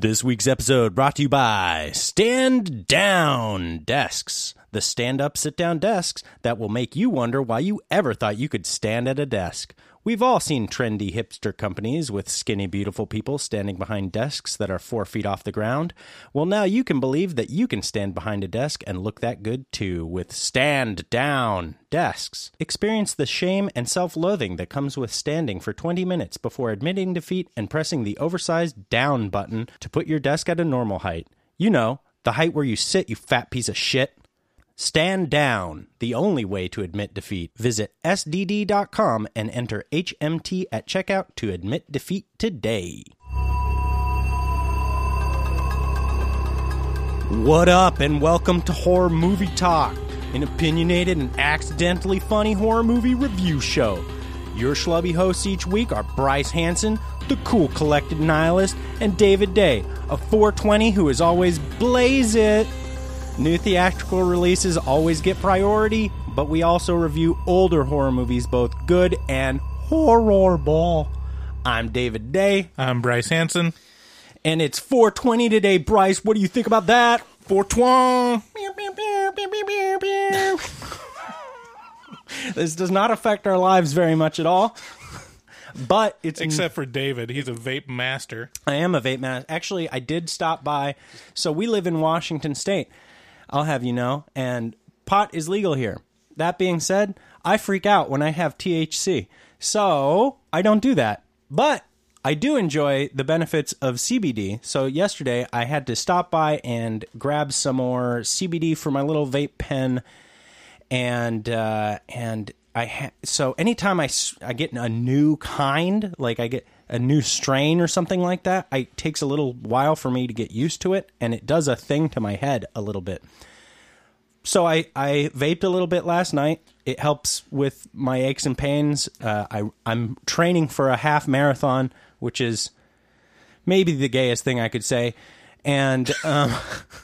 This week's episode brought to you by Stand Down Desks, the stand up, sit down desks that will make you wonder why you ever thought you could stand at a desk. We've all seen trendy hipster companies with skinny, beautiful people standing behind desks that are four feet off the ground. Well, now you can believe that you can stand behind a desk and look that good too with Stand Down Desks. Experience the shame and self loathing that comes with standing for 20 minutes before admitting defeat and pressing the oversized down button to put your desk at a normal height. You know, the height where you sit, you fat piece of shit. Stand down, the only way to admit defeat. Visit sdd.com and enter HMT at checkout to admit defeat today. What up, and welcome to Horror Movie Talk, an opinionated and accidentally funny horror movie review show. Your schlubby hosts each week are Bryce Hanson, the cool collected nihilist, and David Day, a 420 who is always blaze it. New theatrical releases always get priority, but we also review older horror movies, both good and horrible. I'm David Day, I'm Bryce Hanson. and it's 420 today. Bryce, what do you think about that? 420. This does not affect our lives very much at all, but it's Except for David, he's a vape master. I am a vape master. Actually, I did stop by. So we live in Washington State. I'll have you know, and pot is legal here. That being said, I freak out when I have THC. So I don't do that. But I do enjoy the benefits of CBD. So yesterday I had to stop by and grab some more CBD for my little vape pen and uh, and I ha- so anytime I, I get a new kind, like I get a new strain or something like that, it takes a little while for me to get used to it, and it does a thing to my head a little bit. So I I vaped a little bit last night. It helps with my aches and pains. Uh, I I'm training for a half marathon, which is maybe the gayest thing I could say, and um,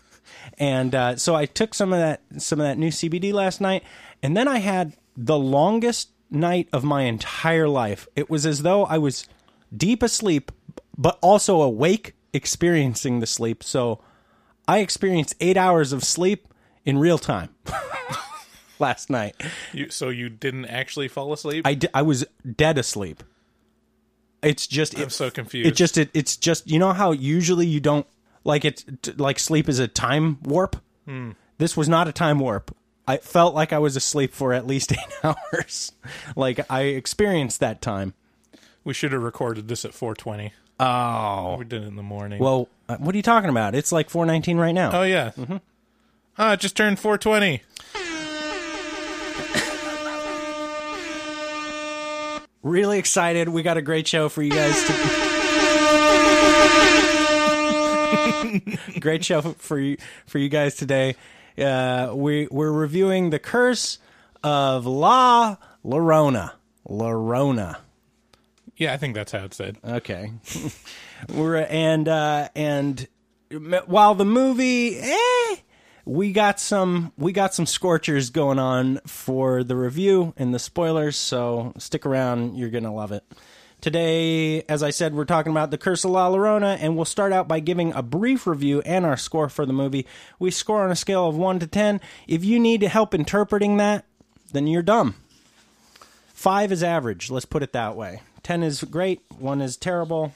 and uh, so I took some of that some of that new CBD last night, and then I had the longest night of my entire life. It was as though I was deep asleep, but also awake, experiencing the sleep. So I experienced eight hours of sleep in real time last night. You, so you didn't actually fall asleep? I, d- I was dead asleep. It's just I'm it, so confused. it just it, it's just you know how usually you don't like it like sleep is a time warp. Hmm. This was not a time warp. I felt like I was asleep for at least eight hours. like I experienced that time. We should have recorded this at 420. Oh We did it in the morning. well, uh, what are you talking about? It's like four nineteen right now. oh, yeah. Mm-hmm. Ah, it just turned 420. really excited. We got a great show for you guys. To- great show for you for you guys today. Uh, we we're reviewing the Curse of La Llorona. Llorona. Yeah, I think that's how it's said. Okay. we're and uh, and while the movie, eh, we got some we got some scorchers going on for the review and the spoilers. So stick around, you're gonna love it. Today, as I said, we're talking about The Curse of La Llorona, and we'll start out by giving a brief review and our score for the movie. We score on a scale of 1 to 10. If you need help interpreting that, then you're dumb. Five is average, let's put it that way. 10 is great, 1 is terrible.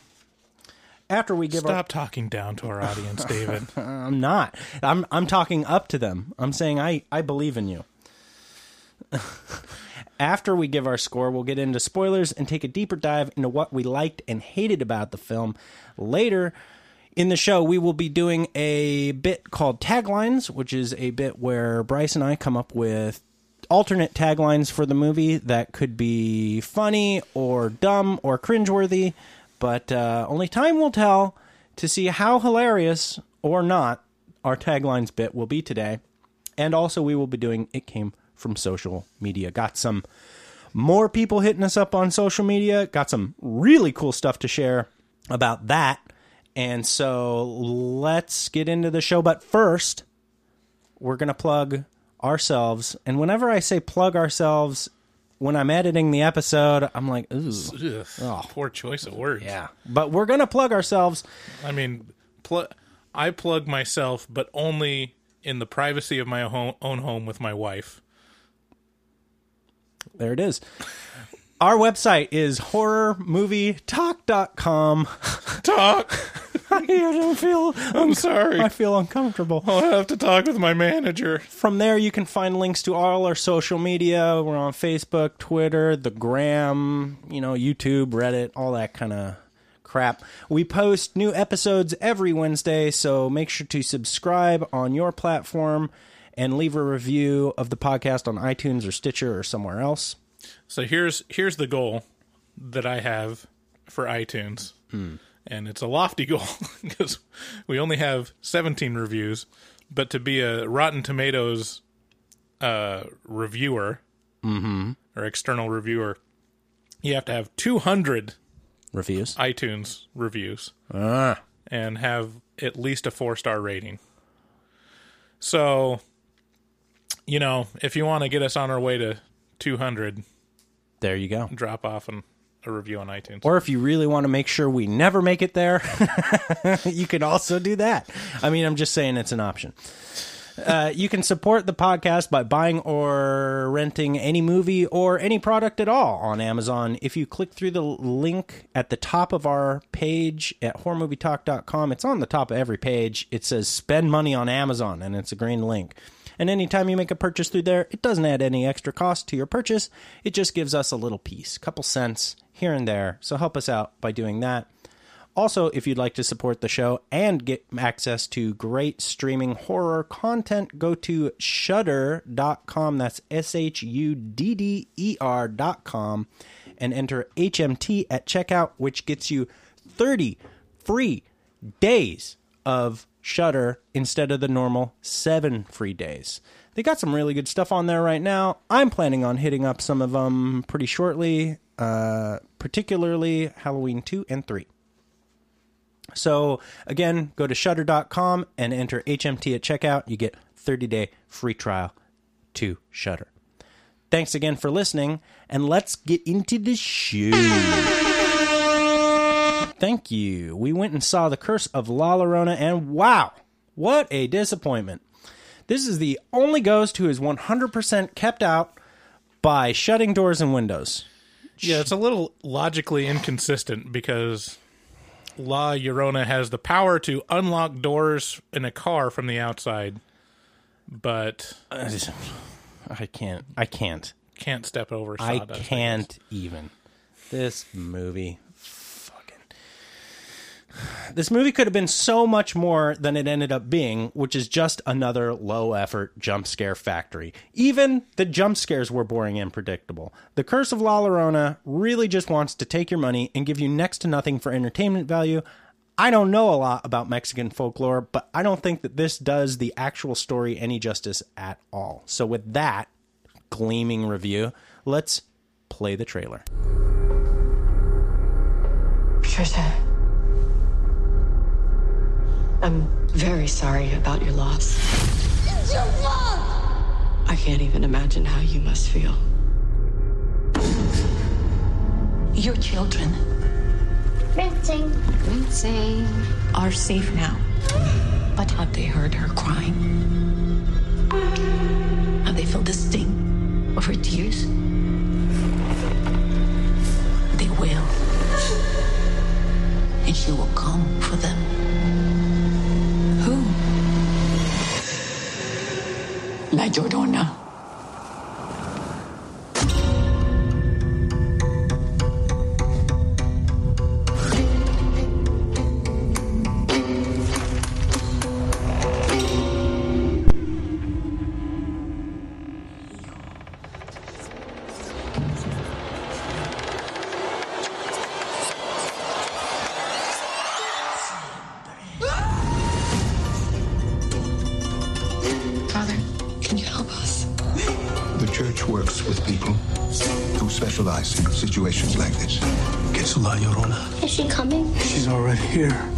After we give our Stop talking down to our audience, David. I'm not. I'm I'm talking up to them. I'm saying I I believe in you. After we give our score, we'll get into spoilers and take a deeper dive into what we liked and hated about the film. Later in the show, we will be doing a bit called Taglines, which is a bit where Bryce and I come up with alternate taglines for the movie that could be funny or dumb or cringeworthy, but uh, only time will tell to see how hilarious or not our taglines bit will be today. And also, we will be doing It Came from Social Media. Got some more people hitting us up on social media, got some really cool stuff to share about that. And so let's get into the show. But first, we're going to plug ourselves. And whenever I say plug ourselves, when I'm editing the episode, I'm like, ooh. Ugh, oh. Poor choice of words. Yeah. But we're to plug ourselves. I mean, pl- I plug myself, but only in the privacy of my own home with my wife. There it is. Our website is horrormovietalk.com. Talk. I don't feel I'm sorry. I feel uncomfortable. I'll have to talk with my manager. From there, you can find links to all our social media. We're on Facebook, Twitter, the Gram, you know, YouTube, Reddit, all that kind of crap. We post new episodes every Wednesday, so make sure to subscribe on your platform and leave a review of the podcast on iTunes or Stitcher or somewhere else. So here's here's the goal that I have for iTunes, and it's a lofty goal because we only have 17 reviews. But to be a Rotten Tomatoes uh, reviewer or external reviewer, you have to have 200 Reviews. iTunes reviews Ah. and have at least a four star rating. So, you know, if you want to get us on our way to 200, There you go. drop off an, a review on iTunes. Or if you really want to make sure we never make it there, you can also do that. I mean, I'm just saying it's an option. Uh, you can support the podcast by buying or renting any movie or any product at all on Amazon. If you click through the link at the top of our page at horrormovietalk.com, it's on the top of every page. It says spend money on Amazon, and it's a green link. And anytime you make a purchase through there, it doesn't add any extra cost to your purchase. It just gives us a little piece, couple cents here and there. So help us out by doing that. Also, if you'd like to support the show and get access to great streaming horror content, go to shudder.com. That's S H U D D E R.com and enter HMT at checkout, which gets you 30 free days of Shudder instead of the normal seven free days. They got some really good stuff on there right now. I'm planning on hitting up some of them pretty shortly, uh, particularly Halloween 2 and 3. So again, go to shudder.com and enter HMT at checkout. You get 30 day free trial to Shudder. Thanks again for listening, and let's get into the show. Thank you. We went and saw The Curse of La Llorona, and wow, what a disappointment. This is the only ghost who is 100% kept out by shutting doors and windows. Yeah, it's a little logically inconsistent because La Llorona has the power to unlock doors in a car from the outside, but I just- I can't. I can't. can't step over I can't even. This movie. This movie could have been so much more than it ended up being, which is just another low effort jump scare factory. Even the jump scares were boring and predictable. The Curse of La Llorona really just wants to take your money and give you next to nothing for entertainment value. I don't know a lot about Mexican folklore, but I don't think that this does the actual story any justice at all. So, with that gleaming review, let's play the trailer. Trisha. I'm very sorry about your loss. It's your fault! I can't even imagine how you must feel. Your children Rinsing. Rinsing. are safe now. But have they heard her crying? Have they felt the sting of her tears? They will. And she will come for them. La Llorona. Here.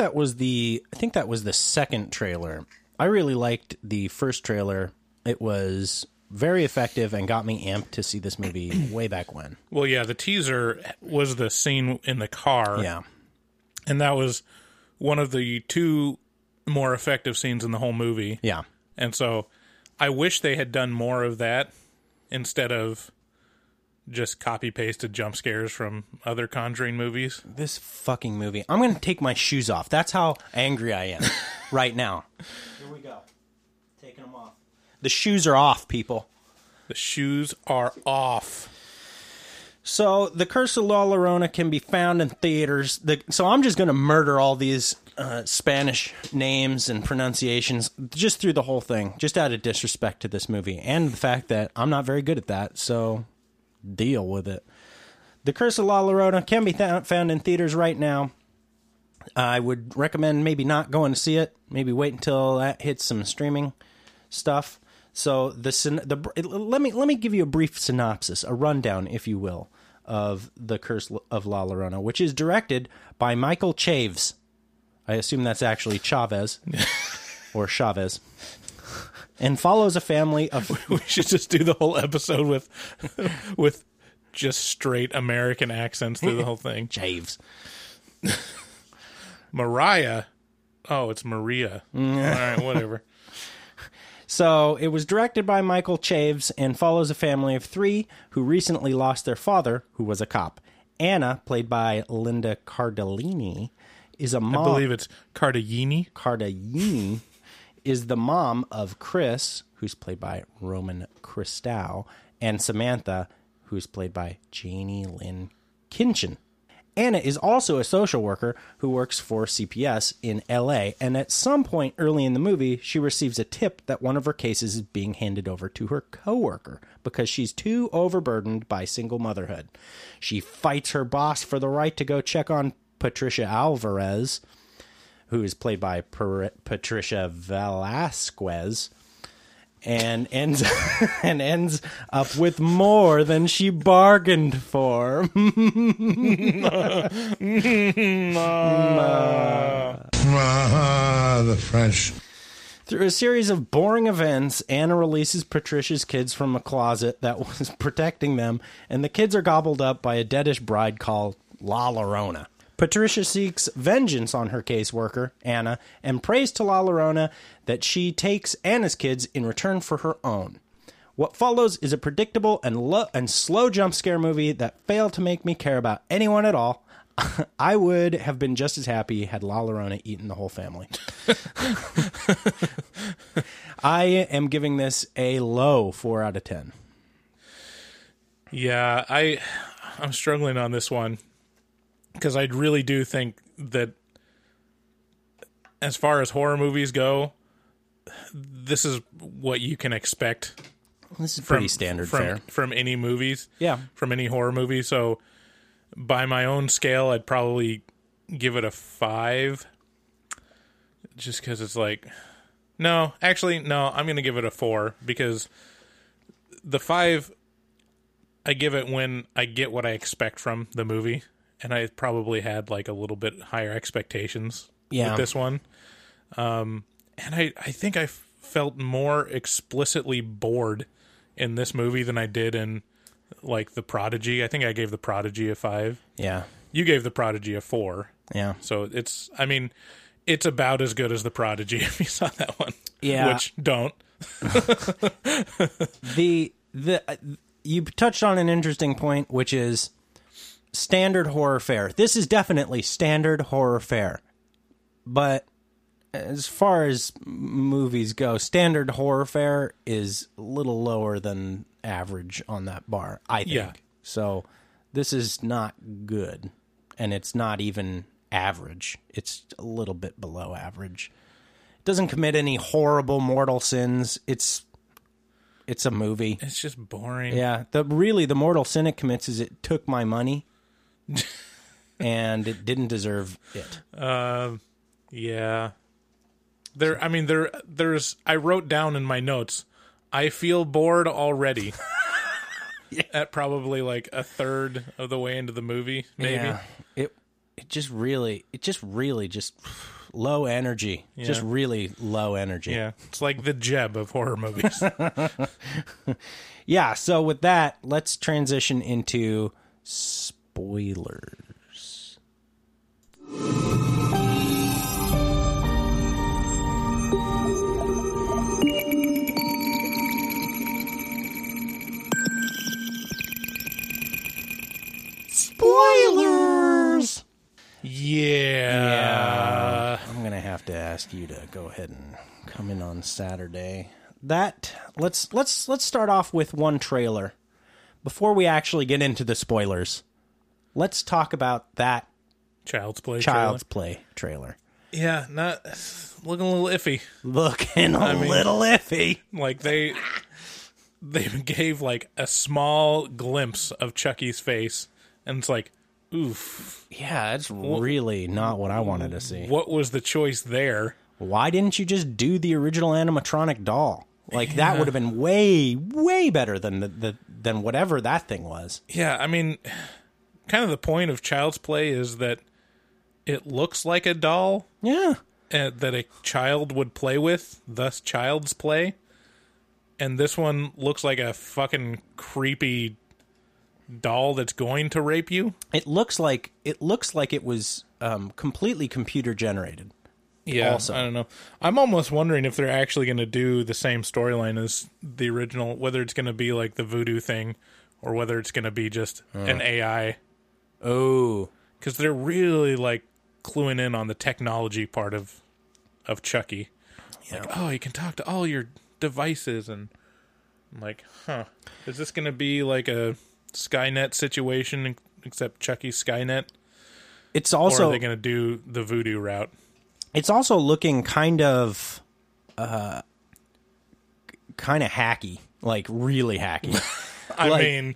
That was the I think that was the second trailer. I really liked the first trailer. It was very effective and got me amped to see this movie way back when. Well, yeah, the teaser was the scene in the car. Yeah. And that was one of the two more effective scenes in the whole movie. Yeah. And so I wish they had done more of that instead of just copy pasted jump scares from other Conjuring movies. This fucking movie. I'm going to take my shoes off. That's how angry I am right now. Here we go. Taking them off. The shoes are off, people. The shoes are off. So, The Curse of La Llorona can be found in theaters. The, so, I'm just going to murder all these uh, Spanish names and pronunciations just through the whole thing, just out of disrespect to this movie and the fact that I'm not very good at that. So, deal with it. The Curse of La Llorona can be th- found in theaters right now. I would recommend maybe not going to see it. Maybe wait until that hits some streaming stuff. So the the let me let me give you a brief synopsis, a rundown, if you will, of the Curse of La Llorona, which is directed by Michael Chaves. I assume that's actually Chavez or Chavez, and follows a family of We should just do the whole episode with with just straight American accents through the whole thing. Chaves. Mariah. Oh, it's Maria. Mm. All right, whatever. So it was directed by Michael Chaves and follows a family of three who recently lost their father, who was a cop. Anna, played by Linda Cardellini, is a mom. I believe it's Cardellini. Cardellini is the mom of Chris, who's played by Roman Christou, and Samantha, who's played by Janie Lynn Kinchin. Anna is also a social worker who works for CPS in LA, and at some point early in the movie, she receives a tip that one of her cases is being handed over to her coworker because she's too overburdened by single motherhood. She fights her boss for the right to go check on Patricia Alvarez, who is played by Per- Patricia Velasquez, and ends and ends up with more than she bargained for. Ah, the French. Through a series of boring events, Anna releases Patricia's kids from a closet that was protecting them, and the kids are gobbled up by a deadish bride called La Llorona. Patricia seeks vengeance on her caseworker, Anna, and prays to La Llorona that she takes Anna's kids in return for her own. What follows is a predictable and, lo- and slow jump scare movie that failed to make me care about anyone at all. I would have been just as happy had La Llorona eaten the whole family. I am giving this a low 4 out of 10. Yeah, I I'm struggling on this one because I really do think that as far as horror movies go, this is what you can expect This is from pretty standard from, fare. from any movies. Yeah. from any horror movie. So by my own scale, I'd probably give it a five, just because it's like, no, actually, no, I'm gonna give it a four because the five, I give it when I get what I expect from the movie, and I probably had like a little bit higher expectations Yeah. with this one. Um, and I, I think I f- felt more explicitly bored in this movie than I did in like The Prodigy. I think I gave The Prodigy a five. Yeah. You gave The Prodigy a four. Yeah. So it's, I mean, it's about as good as The Prodigy if you saw that one. Yeah. Which don't. the the uh, you touched on an interesting point which is standard horror fare. This is definitely standard horror fare. But as far as movies go, standard horror fare is a little lower than average on that bar, I think. Yeah. So this is not good. And it's not even average. It's a little bit below average. It doesn't commit any horrible mortal sins. It's it's a movie. It's just boring. Yeah, the really the mortal sin it commits is it took my money, and it didn't deserve it. Uh, Yeah. There I mean there there's I wrote down in my notes I feel bored already. At probably like a third of the way into the movie, maybe. Yeah, it it just really it just really just low energy, just really low energy. Yeah. It's like the Jeb of horror movies. Yeah. So with that, let's transition into spoilers. Spoilers. yeah. yeah. I'm gonna have to ask you to go ahead and come in on Saturday. That let's let's let's start off with one trailer before we actually get into the spoilers. Let's talk about that Child's Play. Child's Play trailer. trailer. Yeah, not looking a little iffy. Looking a mean- little iffy. Like they they gave like a small glimpse of Chucky's face and it's like, oof. Yeah, it's really not what I wanted to see. What was the choice there? Why didn't you just do the original animatronic doll? Like that would have been way, way better than the, the than whatever that thing was. Yeah, I mean, kind of the point of Child's Play is that it looks like a doll Yeah. uh, that a child would play with, thus Child's Play. And this one looks like a fucking creepy doll that's going to rape you. It looks like it looks like it was um, completely computer generated. Yeah, Also. I don't know. I'm almost wondering if they're actually going to do the same storyline as the original, whether it's going to be like the voodoo thing or whether it's going to be just an AI. Oh, because they're really like cluing in on the technology part of of Chucky. Like, oh, you can talk to all your devices, and I'm like, huh, is this going to be like a Skynet situation, except Chucky's Skynet, it's or are also they going to do the voodoo route? it's also looking kind of uh kind of hacky, like really hacky. I Like, mean,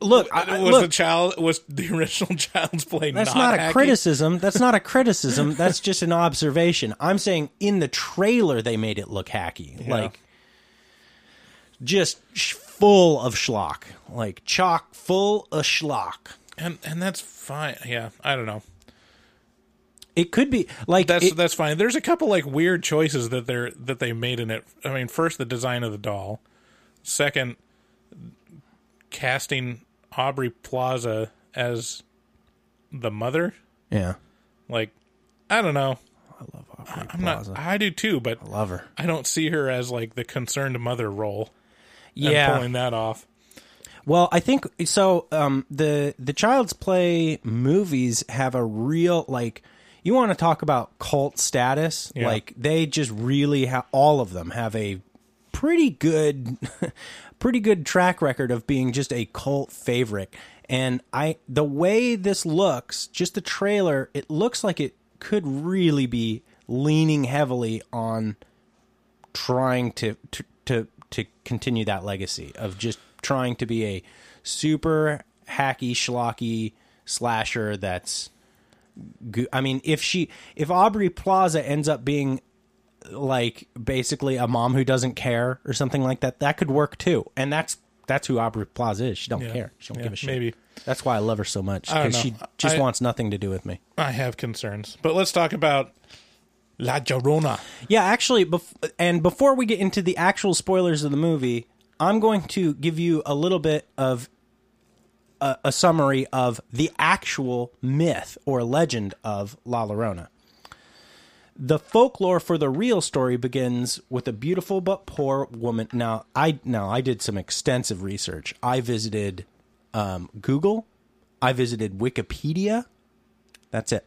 look, I, was look, the child was the original Child's Play? that's not, not, a criticism. That's not a criticism. That's just an observation. I'm saying in the trailer they made it look hacky, like just full of schlock, like chock full of schlock. and and that's fine. Yeah, I don't know. It could be like That's it- that's fine. There's a couple like weird choices that they're that they made in it. I mean, first the design of the doll. Second, casting Aubrey Plaza as the mother. yeah. Like, I don't know. I love Aubrey I'm Plaza. not. I do too, but I love her. I don't see her as like the concerned mother role. Yeah. pulling that off. Well, I think so. Um, the the Child's Play movies have a real like. You want to talk about cult status? Yeah. Like they just really have all of them have a pretty good, pretty good track record of being just a cult favorite. And I, the way this looks, just the trailer, it looks like it could really be leaning heavily on trying to to to, to continue that legacy of just trying to be a super hacky schlocky slasher that's I mean if she if Aubrey Plaza ends up being like basically a mom who doesn't care or something like that that could work too and that's that's who Aubrey Plaza is she don't Yeah. care she don't Yeah, give a shit maybe. that's why I love her so much because she just I- wants nothing to do with me I have concerns, but let's talk about La Llorona. Yeah, actually, bef- and before we get into the actual spoilers of the movie, I'm going to give you a little bit of a, a summary of the actual myth or legend of La Llorona. The folklore for the real story begins with a beautiful but poor woman. Now, I now I did some extensive research. I visited um, Google, I visited Wikipedia. That's it.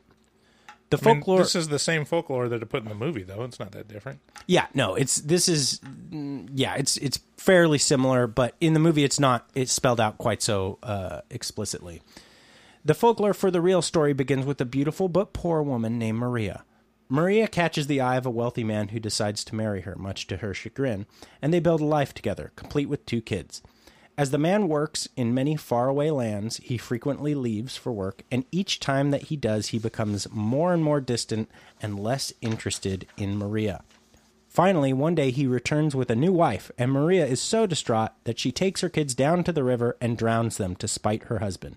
The I mean, folklore. this is the same folklore that they put in the movie, though. It's not that different. Yeah, no, it's this is yeah, it's it's fairly similar, but in the movie it's not it's spelled out quite so uh, explicitly. The folklore for the real story begins with a beautiful but poor woman named Maria. Maria catches the eye of a wealthy man who decides to marry her, much to her chagrin, and they build a life together, complete with two kids. As the man works in many faraway lands, he frequently leaves for work, and each time that he does, he becomes more and more distant and less interested in Maria. Finally, one day he returns with a new wife, and Maria is so distraught that she takes her kids down to the river and drowns them to spite her husband.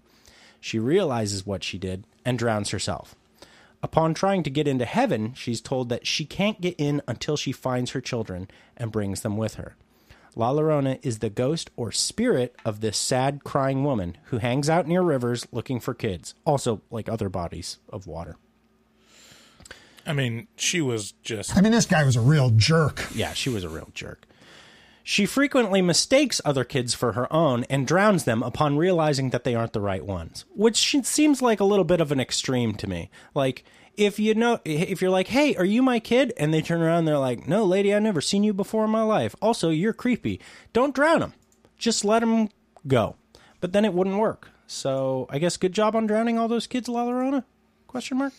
She realizes what she did and drowns herself. Upon trying to get into heaven, she's told that she can't get in until she finds her children and brings them with her. La Llorona is the ghost or spirit of this sad, crying woman who hangs out near rivers looking for kids, also like other bodies of water. I mean, she was just I mean, this guy was a real jerk. Yeah, she was a real jerk. She frequently mistakes other kids for her own and drowns them upon realizing that they aren't the right ones, which seems like a little bit of an extreme to me. Like, if you know, if you're like, hey, are you my kid? And they turn around and they're like, no, lady, I've never seen you before in my life. Also, you're creepy. Don't drown them. Just let them go. But then it wouldn't work. So I guess good job on drowning all those kids, La Llorona? Question mark?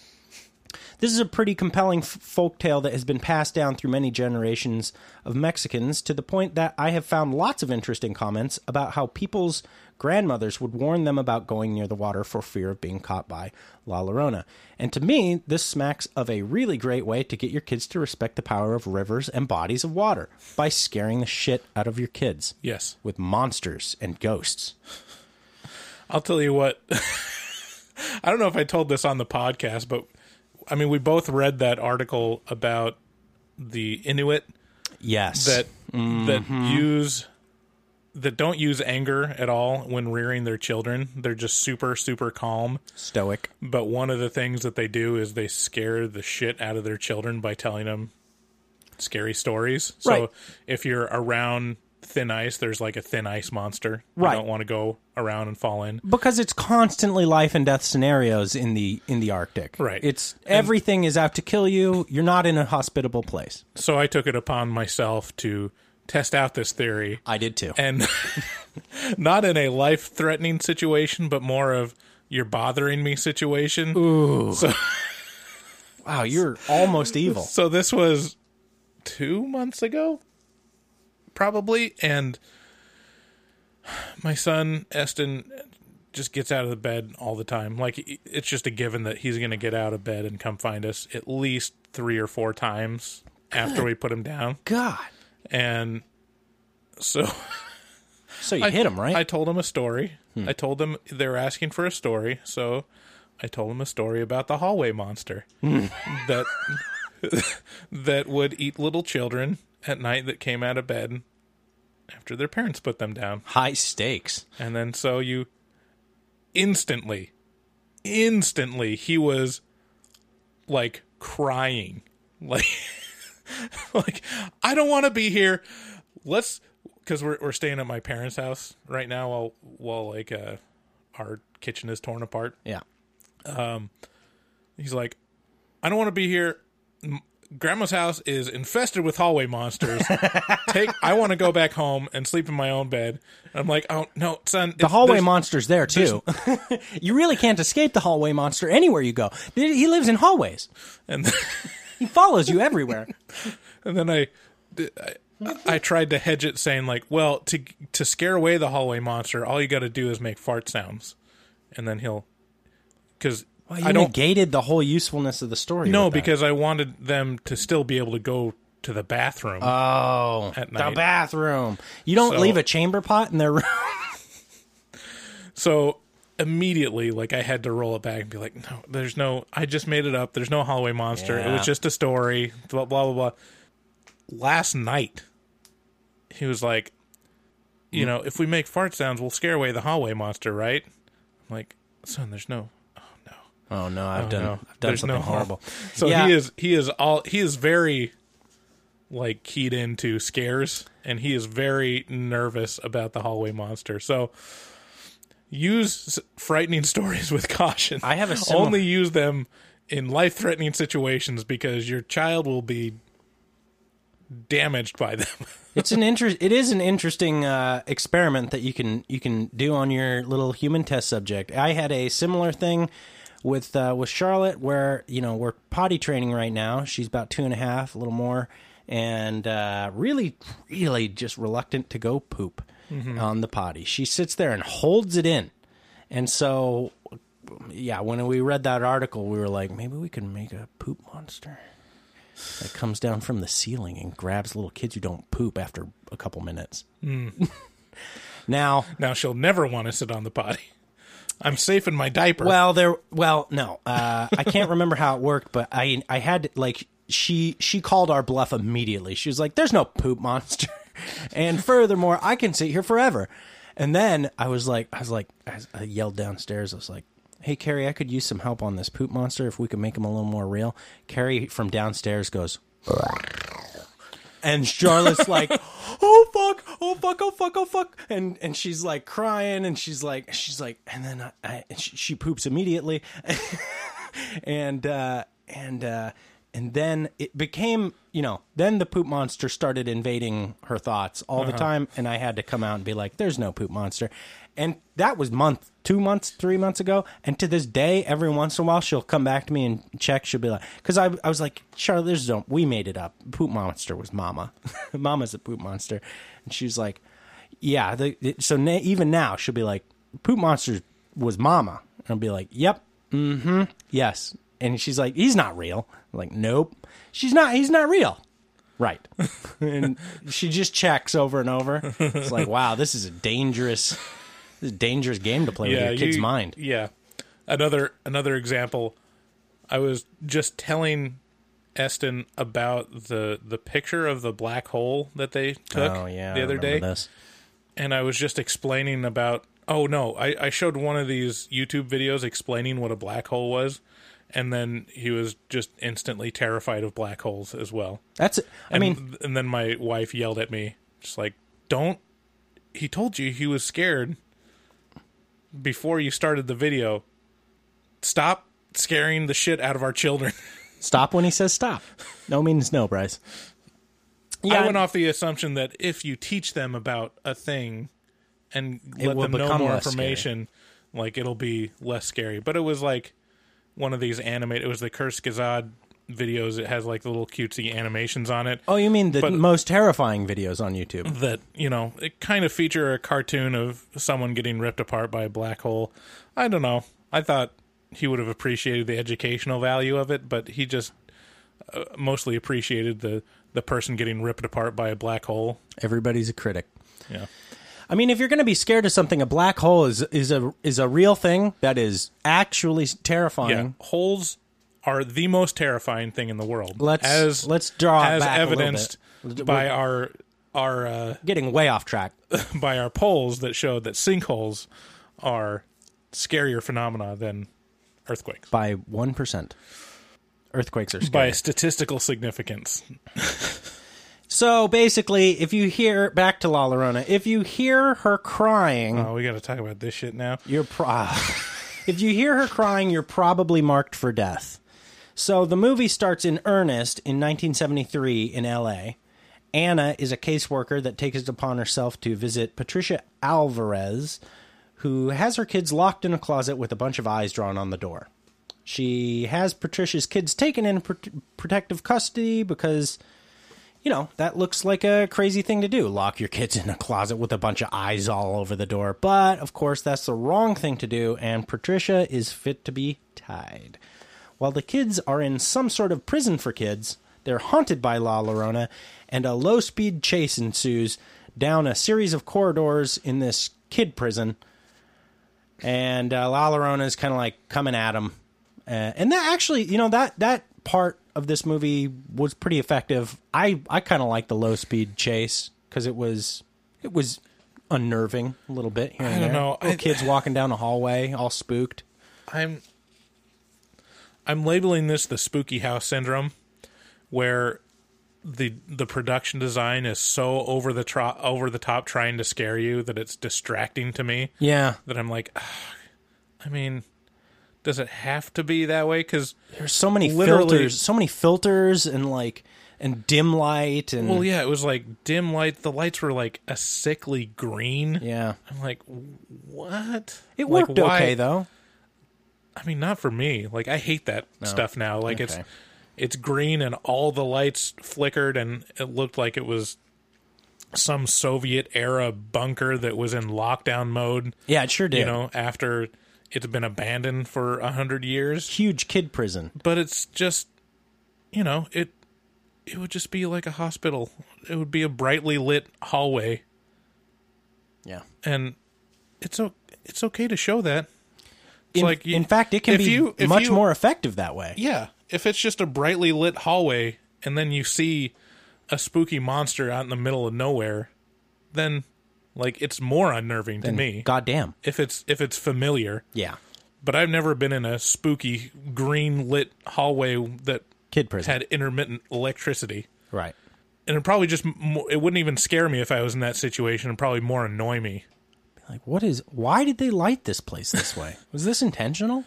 This is a pretty compelling f- folk tale that has been passed down through many generations of Mexicans to the point that I have found lots of interesting comments about how people's grandmothers would warn them about going near the water for fear of being caught by La Llorona. And to me, this smacks of a really great way to get your kids to respect the power of rivers and bodies of water by scaring the shit out of your kids yes. with monsters and ghosts. I'll tell you what. I don't know if I told this on the podcast, but I mean, we both read that article about the Inuit Yes. that that mm-hmm. use that don't use anger at all when rearing their children. They're just super super calm. stoic. But one of the things that they do is they scare the shit out of their children by telling them scary stories. So Right. if you're around thin ice, there's like a thin ice monster. Right. You don't want to go around and fall in. because it's constantly life and death scenarios in the in the Arctic. Right. It's And- everything is out to kill you. You're not in a hospitable place. So I took it upon myself to test out this theory. I did too. and not in a life threatening situation, but more of you're bothering me situation. Ooh. So, wow, you're almost evil. so this was two months ago, probably, and my son Eston just gets out of the bed all the time. Like it's just a given that he's going to get out of bed and come find us at least three or four times after we put him down, God. and so. So you I hit him, right? I told him a story. Hmm. I told them they were asking for a story, so I told them a story about the hallway monster hmm. that that would eat little children at night that came out of bed after their parents put them down. High stakes. And then so you instantly instantly he was like crying. Like like I don't want to be here. Let's cuz we're we're staying at my parents' house right now while while like uh our kitchen is torn apart. Yeah. Um, he's like I don't want to be here. Grandma's house is infested with hallway monsters. Take I want to go back home and sleep in my own bed. I'm like, "Oh, no, son. The hallway monster's there too. you really can't escape the hallway monster anywhere you go. He lives in hallways. and He follows you everywhere. And then I, I, I tried to hedge it, saying like, "Well, to to scare away the hallway monster, all you got to do is make fart sounds, and then he'll." Because Well, you I negated the whole usefulness of the story. no, because I wanted them to still be able to go to the bathroom. oh, At night. the bathroom. You don't So- leave a chamber pot in their room. so immediately, like, I had to roll it back and be like, "No, there's no. I just made it up. There's no hallway monster. It was just a story." Blah blah blah blah. Last night, he was like, "You hmm? know, if we make fart sounds, we'll scare away the hallway monster, right?" I'm like, "Son, there's no." Oh no, I've done no, I've done there's something no- horrible. So Yeah. he is he is all he is very like keyed into scares and he is very nervous about the hallway monster. So use frightening stories with caution. I have a similar- only use them in life-threatening situations because your child will be damaged by them. It's an interest. It is an interesting uh, experiment that you can you can do on your little human test subject. I had a similar thing with uh, with Charlotte, where you know we're potty training right now. She's about two and a half, a little more, and uh, really, really just reluctant to go poop on the potty. She sits there and holds it in, and so yeah, when we read that article, we were like, maybe we could make a poop monster that comes down from the ceiling and grabs little kids who don't poop after a couple minutes. now, now she'll never want to sit on the potty. I'm safe in my diaper. well, there, well, no, uh, I can't remember how it worked, but I, I had like she, she called our bluff immediately. She was like, "There's no poop monster," and furthermore, I can sit here forever. And then I was like, I was like, I yelled downstairs. I was like, "Hey, Carrie, I could use some help on this poop monster if we could make him a little more real." Carrie from downstairs goes. And Charlotte's like, "Oh fuck! Oh fuck! Oh fuck! Oh fuck!" And and she's like crying, and she's like, she's like, and then I, I and she, she poops immediately, and uh, and uh, and then it became, you know, then the poop monster started invading her thoughts all the time, and I had to come out and be like, "There's no poop monster," and that was month, two months, three months ago, and to this day, every once in a while, she'll come back to me and check. She'll be like, because I, I was like, Charlotte, there's no, we made it up. Poop monster was Mama. Mama's a poop monster, and she's like, yeah. The, so na- even now, she'll be like, poop monster was Mama, and I'll be like, yep, mm-hmm, yes. And she's like, he's not real. I'm like, nope, she's not. He's not real. Right. and she just checks over and over. It's like, wow, this is a dangerous, this is a dangerous game to play with your kid's you- mind. Yeah. Another another example. I was just telling Eston about the the picture of the black hole that they took oh yeah, the other day, This. and I was just explaining about. Oh no, I, I showed one of these YouTube videos explaining what a black hole was, and then he was just instantly terrified of black holes as well. That's. it. I And, mean, and then my wife yelled at me, just like, "Don't." He told you he was scared before you started the video. Stop scaring the shit out of our children. stop when he says stop. No means no, Bryce. Yeah, I went off the assumption that if you teach them about a thing and let them know more less information, like it'll be less scary. But it was like one of these animated. It was the Kurzgesagt videos. It has like the little cutesy animations on it. Oh, you mean the But- most terrifying videos on YouTube? that you know it kind of feature a cartoon of someone getting ripped apart by a black hole. I don't know. I thought he would have appreciated the educational value of it, but he just uh, mostly appreciated the the person getting ripped apart by a black hole. Everybody's a critic. Yeah. I mean, if you're going to be scared of something, a black hole is is a is a real thing that is actually terrifying. Yeah, holes are the most terrifying thing in the world. Let's- as let's draw as back a little evidenced by our our uh, Getting way off track. by our polls that showed that sinkholes are scarier phenomena than earthquakes by one percent. Earthquakes are by statistical significance. so basically, if you hear back to La Llorona, if you hear her crying, Oh, we got to talk about this shit now. you're pro- if you hear her crying, you're probably marked for death. So the movie starts in earnest in 1973 in L.A. Anna is a caseworker that takes it upon herself to visit Patricia Alvarez, who has her kids locked in a closet with a bunch of eyes drawn on the door. She has Patricia's kids taken in pr- protective custody because, you know, that looks like a crazy thing to do. Lock your kids in a closet with a bunch of eyes all over the door. But, of course, that's the wrong thing to do, and Patricia is fit to be tied. While the kids are in some sort of prison for kids, they're haunted by La Llorona, and a low speed chase ensues down a series of corridors in this kid prison. And uh, La Llorona is kind of like coming at them. Uh, and that actually, you know, that, that part of this movie was pretty effective. I, I kind of like the low speed chase because it was it was unnerving a little bit. Here and I don't there. know. Little I- kids walking down a hallway, all spooked. I'm I'm labeling this the spooky house syndrome where the the production design is so over the tro- over the top trying to scare you that it's distracting to me. Yeah, that I'm like "Ugh, I mean does it have to be that way? Cuz there's so many filters, so many filters, and like and dim light, and well yeah it was like dim light the lights were like a sickly green. Yeah. I'm like what? It worked why- okay though. I mean, not for me. Like, I hate that stuff now. Like, it's it's green and all the lights flickered, and it looked like it was some Soviet era bunker that was in lockdown mode. Yeah, it sure did. You know, after it's been abandoned for a hundred years. huge kid prison. But it's just, you know, it it would just be like a hospital. It would be a brightly lit hallway, Yeah. and it's o- it's okay to show that. In, like you- in fact, it can be you- much you- more effective that way. Yeah, if it's just a brightly lit hallway and then you see a spooky monster out in the middle of nowhere, then like it's more unnerving to Then, me. goddamn. If it's if it's familiar, Yeah. but I've never been in a spooky green lit hallway that Kid prison. had intermittent electricity. right. And it probably just it wouldn't even scare me if I was in that situation. It'd probably more annoy me. Like, what is? Why did they light this place this way? Was this intentional?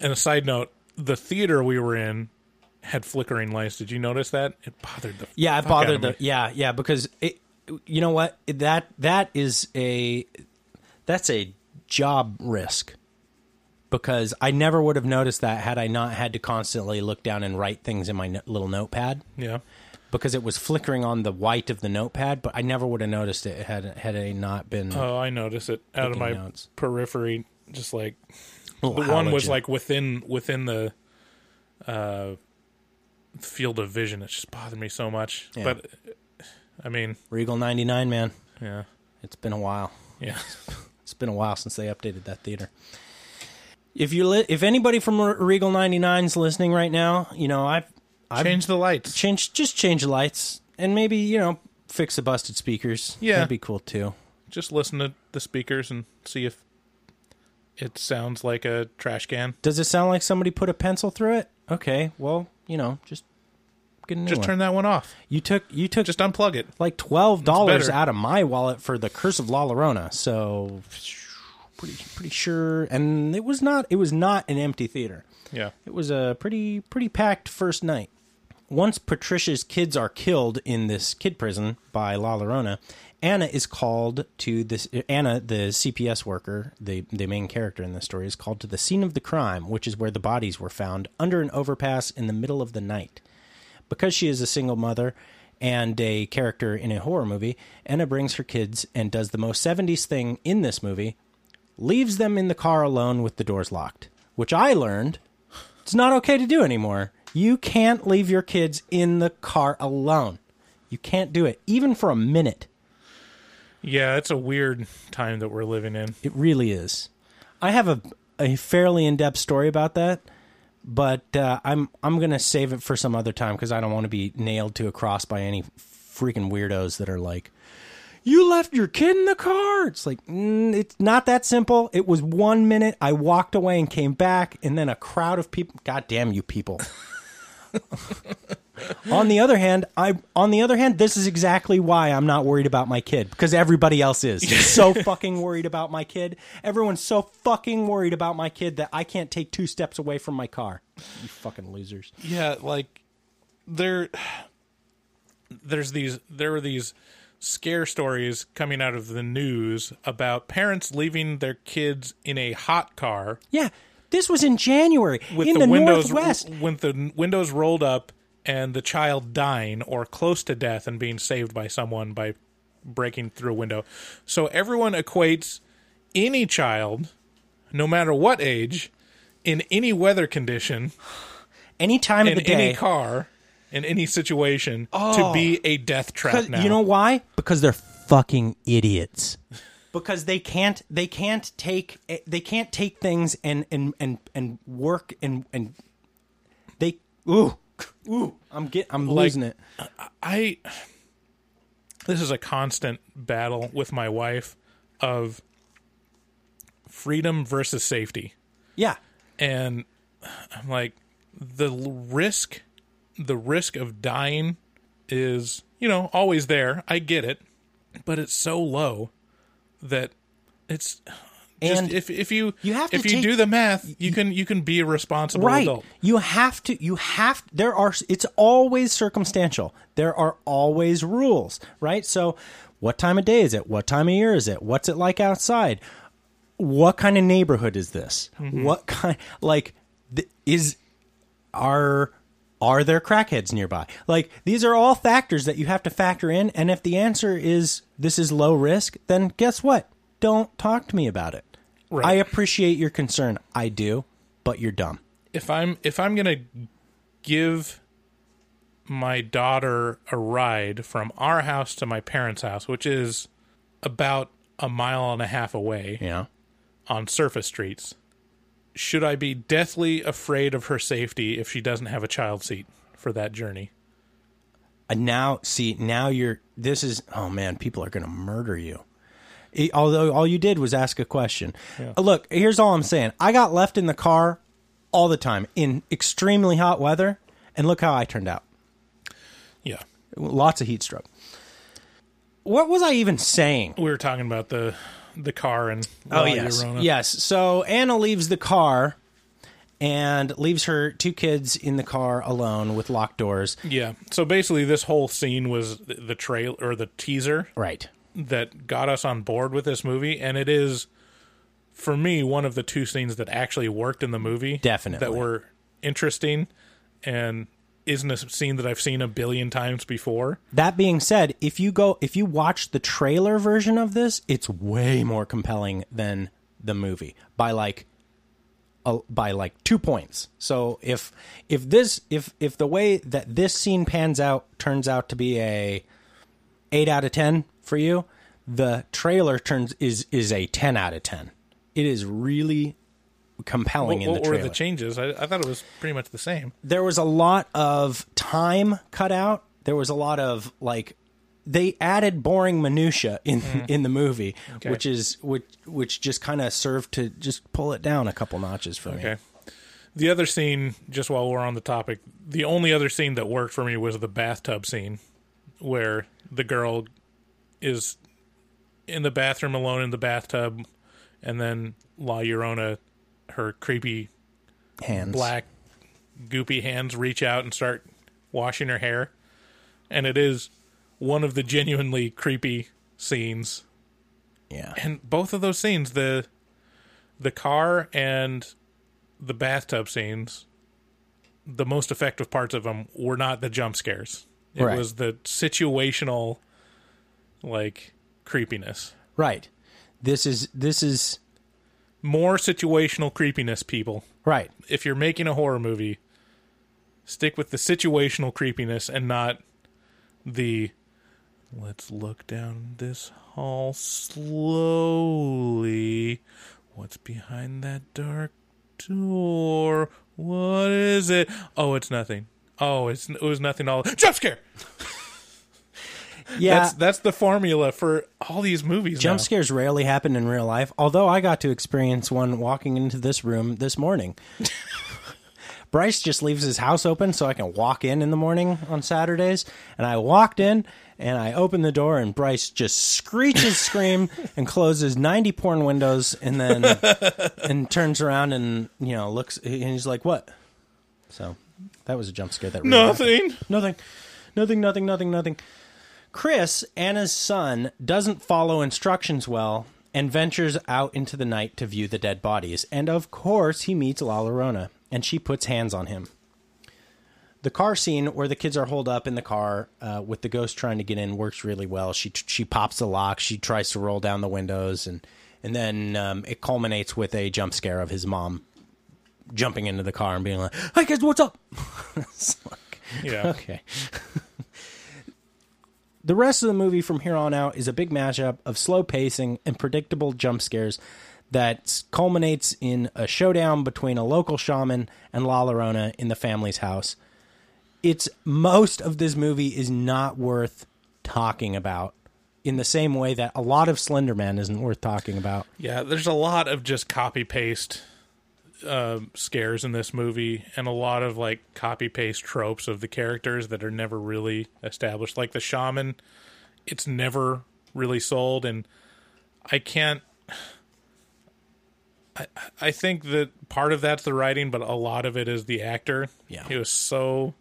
And a side note, the theater we were in had flickering lights. Did you notice that? It bothered the Yeah, it fuck bothered out of the. me. Yeah, yeah, because it. You know what? That that is a that's a job risk. Because I never would have noticed that had I not had to constantly look down and write things in my no- little notepad. Yeah. Because it was flickering on the white of the notepad, but I never would have noticed it had had it not been. Oh, I notice it out of my notes. periphery. Just like the little one was like within within the uh, field of vision. It just bothered me so much. Yeah. But I mean, Regal ninety nine, man. yeah, It's been a while. yeah, It's been a while since they updated that theater. If you li- if anybody from Regal 99 is listening right now, you know I've change the lights. Change, just change the lights and maybe you know fix the busted speakers. Yeah. that'd be cool too. Just listen to the speakers and see if it sounds like a trash can. Does it sound like somebody put a pencil through it? Okay, well you know just get a new Just one. turn that one off. You took you took Just unplug it. like twelve dollars better. out of my wallet for the Curse of La Llorona, so pretty pretty sure. And it was not it was not an empty theater. Yeah. It was a pretty pretty packed first night. Once Patricia's kids are killed in this kid prison by La Llorona, Anna is called to this. Anna, the CPS worker, the the main character in this story, is called to the scene of the crime, which is where the bodies were found under an overpass in the middle of the night. Because she is a single mother and a character in a horror movie, Anna brings her kids and does the most 70s thing in this movie leaves them in the car alone with the doors locked, which I learned it's not okay to do anymore. You can't leave your kids in the car alone. You can't do it, even for a minute. Yeah, it's a weird time that we're living in. It really is. I have a, a fairly in depth story about that, but uh, I'm I'm gonna save it for some other time because I don't want to be nailed to a cross by any freaking weirdos that are like, "You left your kid in the car." It's like mm, it's not that simple. It was one minute. I walked away and came back, and then a crowd of people. God damn you people! on the other hand, I on the other hand, this is exactly why I'm not worried about my kid because everybody else is so fucking worried about my kid. Everyone's so fucking worried about my kid that I can't take two steps away from my car. You fucking losers. Yeah, like there there's these there were these scare stories coming out of the news about parents leaving their kids in a hot car Yeah, this was in January with in the, the, windows Northwest. with the windows rolled up and the child dying or close to death and being saved by someone by breaking through a window. So everyone equates any child no matter what age in any weather condition Any time of in the day. any car in any situation to be oh. a death trap now. you know why? Because they're fucking idiots. Because they can't they can't take they can't take things and and and and work and and they ooh ooh I'm get I'm Like- losing it. I this is a constant battle with my wife of freedom versus safety. Yeah. And I'm like the risk the risk of dying is, you know, always there. I get it, but it's so low that it's just And if if you you have to if you take- do the math, you can you can be a responsible right. adult. you have to you have there are it's always circumstantial. There are always rules right? So what time of day is it? What time of year is it? What's it like outside? What kind of neighborhood is this? Mm-hmm. What kind like th- is are are there crackheads nearby? Like these are all factors that you have to factor in and if the answer is this is low risk then guess what? Don't talk to me about it. Right. i appreciate your concern. I do but you're dumb. If I'm if I'm gonna give my daughter a ride from our house to my parents' house, which is about a mile and a half away yeah. on surface streets, should I be deathly afraid of her safety if she doesn't have a child seat for that journey? And now, see, now you're. This is. Oh man, people are going to murder you. E- although all you did was ask a question. Uh, Look, here's all I'm saying. I got left in the car all the time in extremely hot weather, and look how I turned out. Yeah. Lots of heat stroke. What was I even saying? We were talking about the the car and Oh yes, Llorona. yes. So Anna leaves the car and leaves her two kids in the car alone with locked doors. Yeah. So basically this whole scene was the, the trail or the teaser Right. that got us on board with this movie and it is for me one of the two scenes that actually worked in the movie Definitely. that were interesting and isn't a scene that I've seen a billion times before. That being said, if you go if you watch the trailer version of this, it's way more compelling than the movie by like a, by like 2 points. So if if this if if the way that this scene pans out turns out to be a 8 out of 10 for you, the trailer turns is is a 10 out of 10. It is really compelling What, in the what were trailer the changes? I, I thought it was pretty much the same. there was a lot of time cut out. There was a lot of like they added boring minutia in mm. in the movie, which is which which just kind of served to just pull it down a couple notches for me. The other scene, just while we're on the topic, the only other scene that worked for me was the bathtub scene where the girl is in the bathroom alone in the bathtub, and then La Llorona, her creepy Hands black goopy hands reach out and start washing her hair. And it is one of the genuinely creepy scenes Yeah, and both of those scenes the the car and the bathtub scenes the most effective parts of them were not the jump scares it Right. was the situational like creepiness right. This is this is more situational creepiness people. Right. if you're making a horror movie stick with the situational creepiness and not the let's look down this hall slowly. What's behind that dark door? What is it? Oh it's nothing. Oh it's it was nothing all. Jump scare Yeah, that's that's the formula for all these movies jump now. scares rarely happen in real life. Although I got to experience one walking into this room this morning. Bryce just leaves his house open so I can walk in in the morning on Saturdays. And I walked in and I opened the door and Bryce just screeches, scream, and closes 90 porn windows and then and turns around and, you know, looks and he's like, what? So that was a jump scare that really happened. nothing Nothing. Nothing, nothing, nothing, nothing. Chris, Anna's son, doesn't follow instructions well and ventures out into the night to view the dead bodies. And of course, he meets La Llorona, and she puts hands on him. The car scene where the kids are holed up in the car uh, with the ghost trying to get in works really well. She she pops the lock, she tries to roll down the windows, and and then um, it culminates with a jump scare of his mom jumping into the car and being like, "Hey kids, what's up?" Like, yeah Okay. the rest of the movie from here on out is a big mashup of slow pacing and predictable jump scares that culminates in a showdown between a local shaman and La Llorona in the family's house. It's most of this movie is not worth talking about in the same way that a lot of Slenderman isn't worth talking about. Yeah, there's a lot of just copy paste uh, scares in this movie and a lot of like copy paste tropes of the characters that are never really established. Like the shaman, it's never really sold, and I can't. I I think that part of that's the writing, but a lot of it is the actor. Yeah. he was so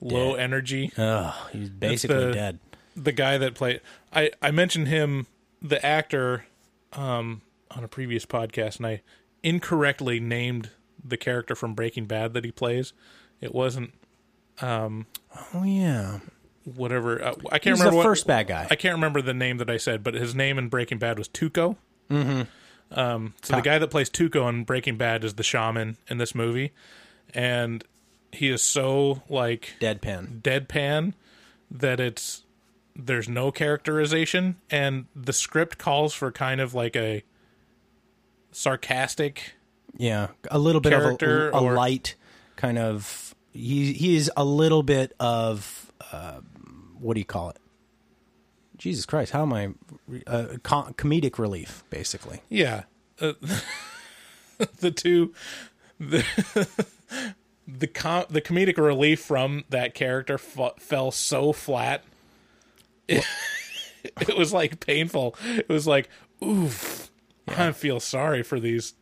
low energy Ugh, he's basically the- dead. the guy that played I I mentioned him the actor um on a previous podcast and I incorrectly named the character from Breaking Bad that he plays. It wasn't Um, Oh yeah, whatever uh, I can't he's the remember what, first bad guy. I can't remember the name that I said, but his name in Breaking Bad was Tuco. Mm-hmm. Um, so the guy that plays Tuco in Breaking Bad is the shaman in this movie, and he is so like Deadpan. deadpan that it's there's no characterization and the script calls for kind of like a sarcastic Yeah, a little bit of a, a or- light kind of. He he is a little bit of uh, what do you call it? Jesus Christ! How am I? Uh, com- comedic relief, basically. yeah uh, the two the the com- the comedic relief from that character f- fell so flat it, it was like painful it was like oof i feel sorry for these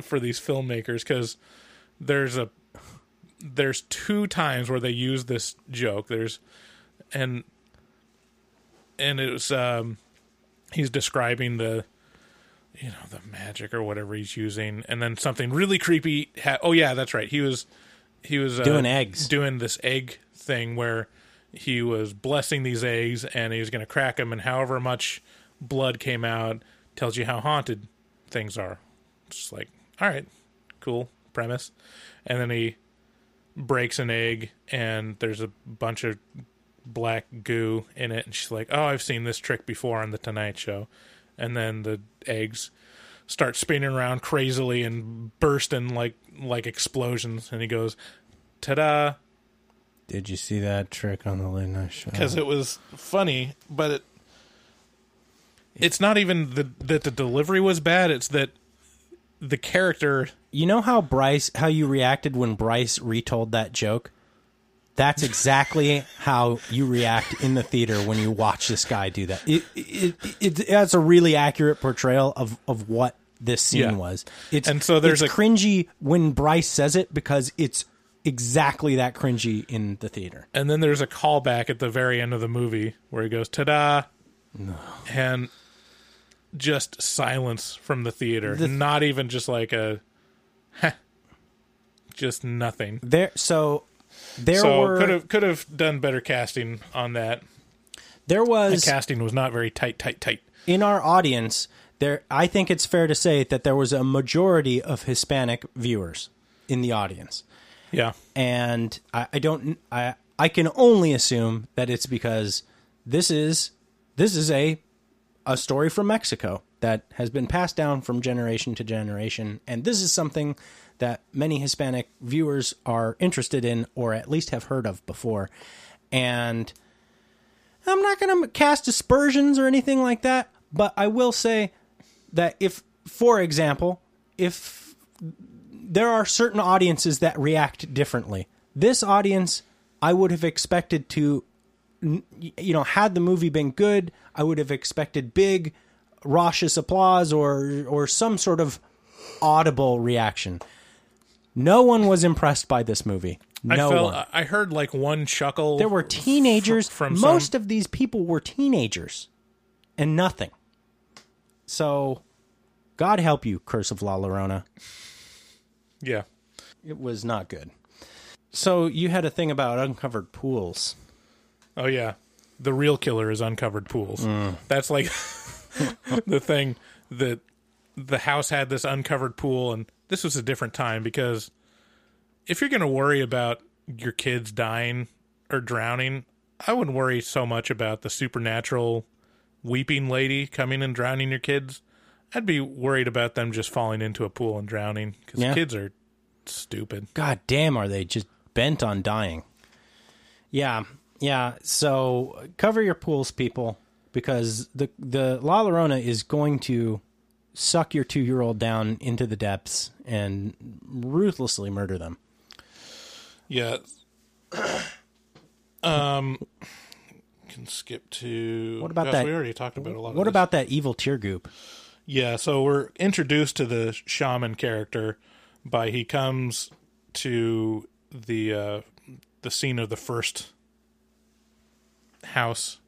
for these filmmakers because there's a there's two times where they use this joke. There's and and it was um he's describing the you know the magic or whatever he's using and then something really creepy ha- oh yeah that's right. He was he was uh, Doing eggs. doing this egg thing where he was blessing these eggs and he was going to crack them and however much blood came out tells you how haunted things are. It's just like all right cool premise. And then he breaks an egg and there's a bunch of black goo in it. And she's like oh i've seen this trick before on the tonight show. And then the eggs start spinning around crazily and bursting like like explosions. And he goes ta-da. Did you see that trick on the late night show? because it was funny but it it's not even the, that the delivery was bad it's that the character you know how Bryce, how you reacted when Bryce retold that joke. That's exactly how you react in the theater when you watch this guy do that. It, it, it, it that's a really accurate portrayal of, of what this scene Yeah. was. It's And so there's it's a- cringy when Bryce says it because it's exactly that cringy in the theater. and then there's a callback at the very end of the movie where he goes ta-da and just silence from the theater. Not even just like a just nothing. There, so there so were could have could have done better casting on that. There the was casting was not very tight tight tight. In our audience there i think it's fair to say that there was a majority of hispanic viewers in the audience. Yeah. And i, I don't i i can only assume that it's because this is this is a a story from mexico that has been passed down from generation to generation. And this is something that many hispanic viewers are interested in or at least have heard of before. And I'm not going to cast aspersions or anything like that, but I will say that if, for example, if there are certain audiences that react differently, this audience, I would have expected to, you know, had the movie been good, I would have expected big, raucous applause or or some sort of audible reaction. No one was impressed by this movie. No I felt one. I heard like one chuckle There were teenagers. fr- from some- Most of these people were teenagers, and nothing. So, God help you, Curse of La Llorona. yeah It was not good. So you had a thing about uncovered pools. Oh yeah, the real killer is uncovered pools. Mm. That's like the thing that the house had this uncovered pool, and this was a different time because if you're going to worry about your kids dying or drowning, I wouldn't worry so much about the supernatural weeping lady coming and drowning your kids. I'd be worried about them just falling into a pool and drowning because Yeah. kids are stupid. God damn, are they just bent on dying? Yeah, yeah. So cover your pools, people, because the the La Llorona is going to suck your two year old down into the depths and ruthlessly murder them. Yeah. um, can skip to. What about gosh, that- We already talked about a lot. What about that evil tear goop? Yeah, so we're introduced to the shaman character by he comes to the uh, the scene of the first house.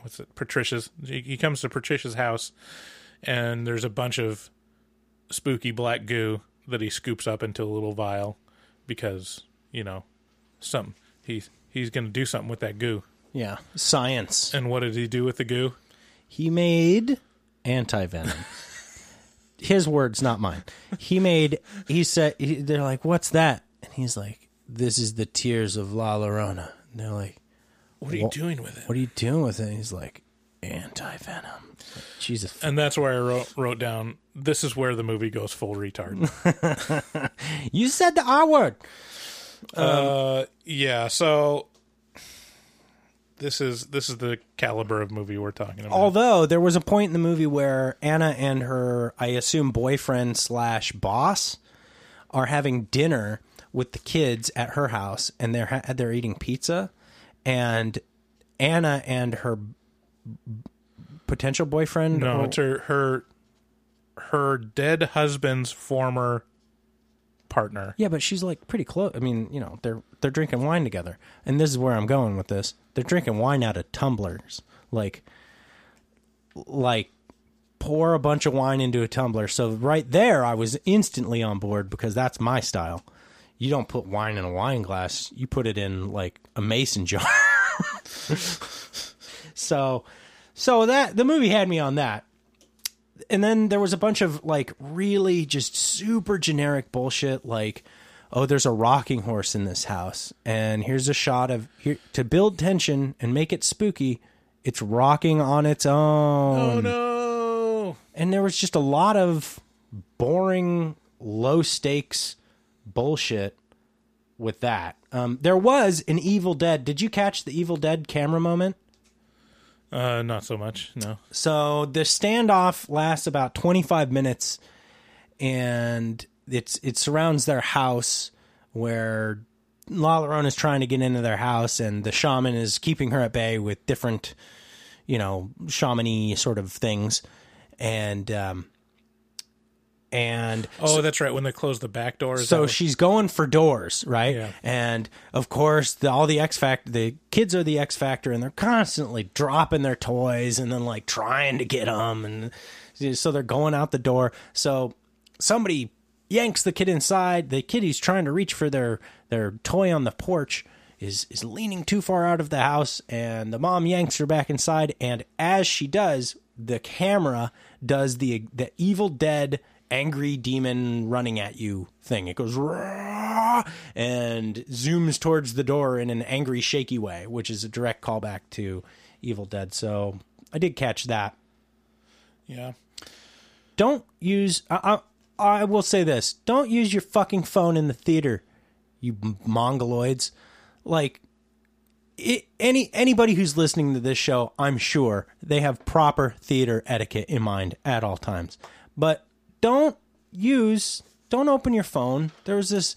What's it? Patricia's. He he comes to Patricia's house, and there's a bunch of spooky black goo that he scoops up into a little vial because you know some he's he's going to do something with that goo. Yeah, science. And what did he do with the goo? He made anti venom. His words, not mine. He made. He said. He, they're like, "What's that?" And he's like, "This is the tears of La Llorona." And they're like, What are you doing with it? "What are you doing with it?" And he's like, "Anti venom." Jesus. And that's where I wrote wrote down. This is where the movie goes full retard. You said the R word. uh, yeah. So this is this is the caliber of movie we're talking about. Although there was a point in the movie where Anna and her, I assume, boyfriend slash boss are having dinner with the kids at her house, and they're ha- they're eating pizza, and Anna and her potential boyfriend. no, or- it's her her her dead husband's former partner. yeah, but she's like pretty close. I mean, you know, they're they're drinking wine together, and this is where I'm going with this. They're drinking wine out of tumblers, like like pour a bunch of wine into a tumbler. So right there, I was instantly on board because that's my style. You don't put wine in a wine glass; you put it in like a mason jar. so, so that the movie had me on that. And then there was a bunch of like really just super generic bullshit like oh there's a rocking horse in this house and here's a shot of here to build tension and make it spooky it's rocking on its own Oh no! and there was just a lot of boring low stakes bullshit with that um, there was an evil dead did you catch the evil dead camera moment Uh, not so much. No. so the standoff lasts about 25 minutes and it's it surrounds their house where La Llorona is trying to get into their house and the shaman is keeping her at bay with different you know shamany sort of things and um and Oh, that's right. When they close the back doors, so she's going for doors, right? Yeah. And of course, the, all the X Factor, the kids are the X Factor, and they're constantly dropping their toys and then like trying to get them, and so they're going out the door. So somebody yanks the kid inside. The kid who's trying to reach for their their toy on the porch is is leaning too far out of the house, and the mom yanks her back inside. And as she does, the camera does the the Evil Dead angry demon running at you thing. It goes "Rah!" and zooms towards the door in an angry, shaky way, which is a direct callback to Evil Dead. So I did catch that. yeah. Don't use. I, I, I will say this: don't use your fucking phone in the theater, you mongoloids. Like. It, any anybody who's listening to this show, I'm sure they have proper theater etiquette in mind at all times. But don't use don't open your phone. There was this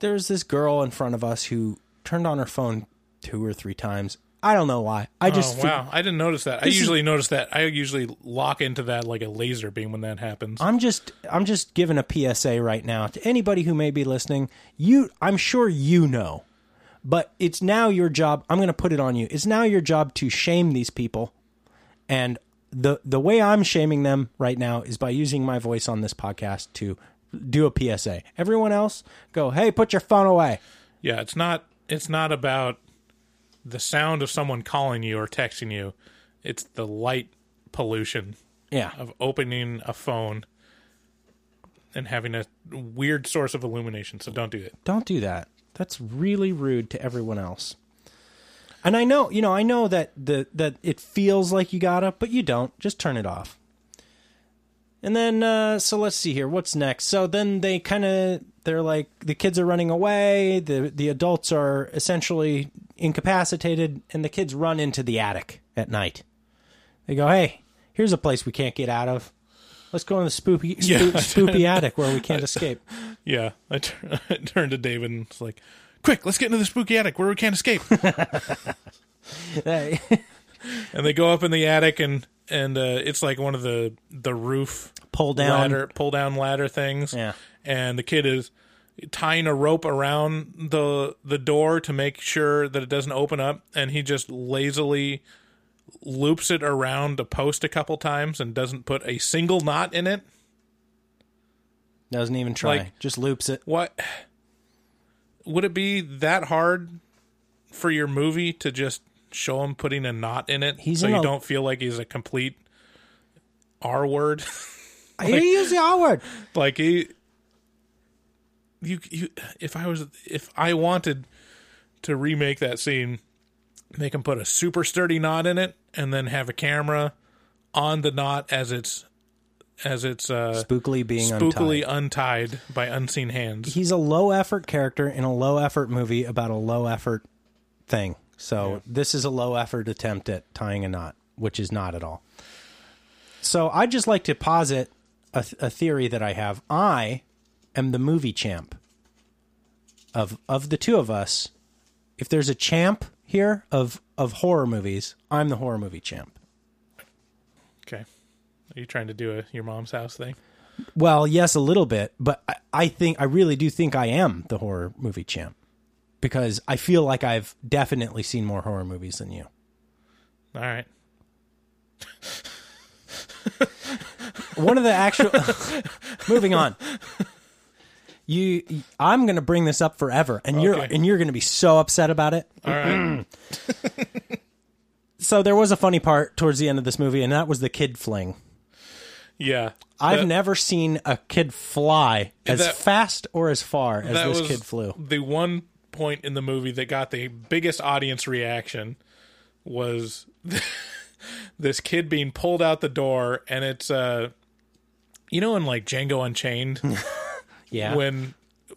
there was this girl in front of us who turned on her phone two or three times. I don't know why. I oh, just oh wow! I didn't notice that. I This is- usually notice that. I usually lock into that like a laser beam when that happens. I'm just I'm just giving a PSA right now to anybody who may be listening. You I'm sure you know. But it's now your job. I'm going to put it on you. It's now your job to shame these people. And the the way I'm shaming them right now is by using my voice on this podcast to do a PSA. Everyone else go, "Hey, put your phone away." Yeah, it's not. It's not about the sound of someone calling you or texting you. It's the light pollution Yeah. of opening a phone and having a weird source of illumination. So don't do it. Don't do that. That's really rude to everyone else. And I know, you know, I know that the that it feels like you gotta, but you don't. Just turn it off. And then, uh, so let's see here. What's next? So then they kind of they're like the kids are running away. The the adults are essentially incapacitated, and the kids run into the attic at night. They go, "Hey, here's a place we can't get out of. Let's go in the spoopy, Yeah. spoopy attic where we can't escape. Yeah, I, tur- I turned to David and was like, "Quick, let's get into the spooky attic where we can't escape." And they go up in the attic, and and uh, it's like one of the the roof Pull down. ladder, pull down ladder things. Yeah. and the kid is tying a rope around the the door to make sure that it doesn't open up, and he just lazily loops it around a post a couple times and doesn't put a single knot in it. Doesn't even try. Like- Just loops it. What would it be that hard for your movie to just show him putting a knot in it He's so in you a- don't feel like he's a complete R word? I hear you use the R word. like he you you if I was if I wanted to remake that scene, make him put a super sturdy knot in it and then have a camera on the knot as it's as it's uh Spookily being spookily untied. untied by unseen hands. He's a low effort character in a low effort movie about a low effort thing. So this is a low effort attempt at tying a knot, which is not at all. So I'd just like to posit a, a theory that I have. I am the movie champ of of the two of us. If there's a champ here of of horror movies, I'm the horror movie champ. Okay. Are you trying to do a your mom's house thing? Well, yes, a little bit, but I, I think I really do think I am the horror movie champ because I feel like I've definitely seen more horror movies than you. All right. One of the actual moving on. You, I'm going to bring this up forever, and you're and you're going to be so upset about it. All right. So there was a funny part towards the end of this movie, and that was the kid fling. Yeah. I've That- never seen a kid fly as That- fast or as far as this kid flew. The one point in the movie that got the biggest audience reaction was this kid being pulled out the door, and it's uh, you know, in like Django Unchained, Yeah, when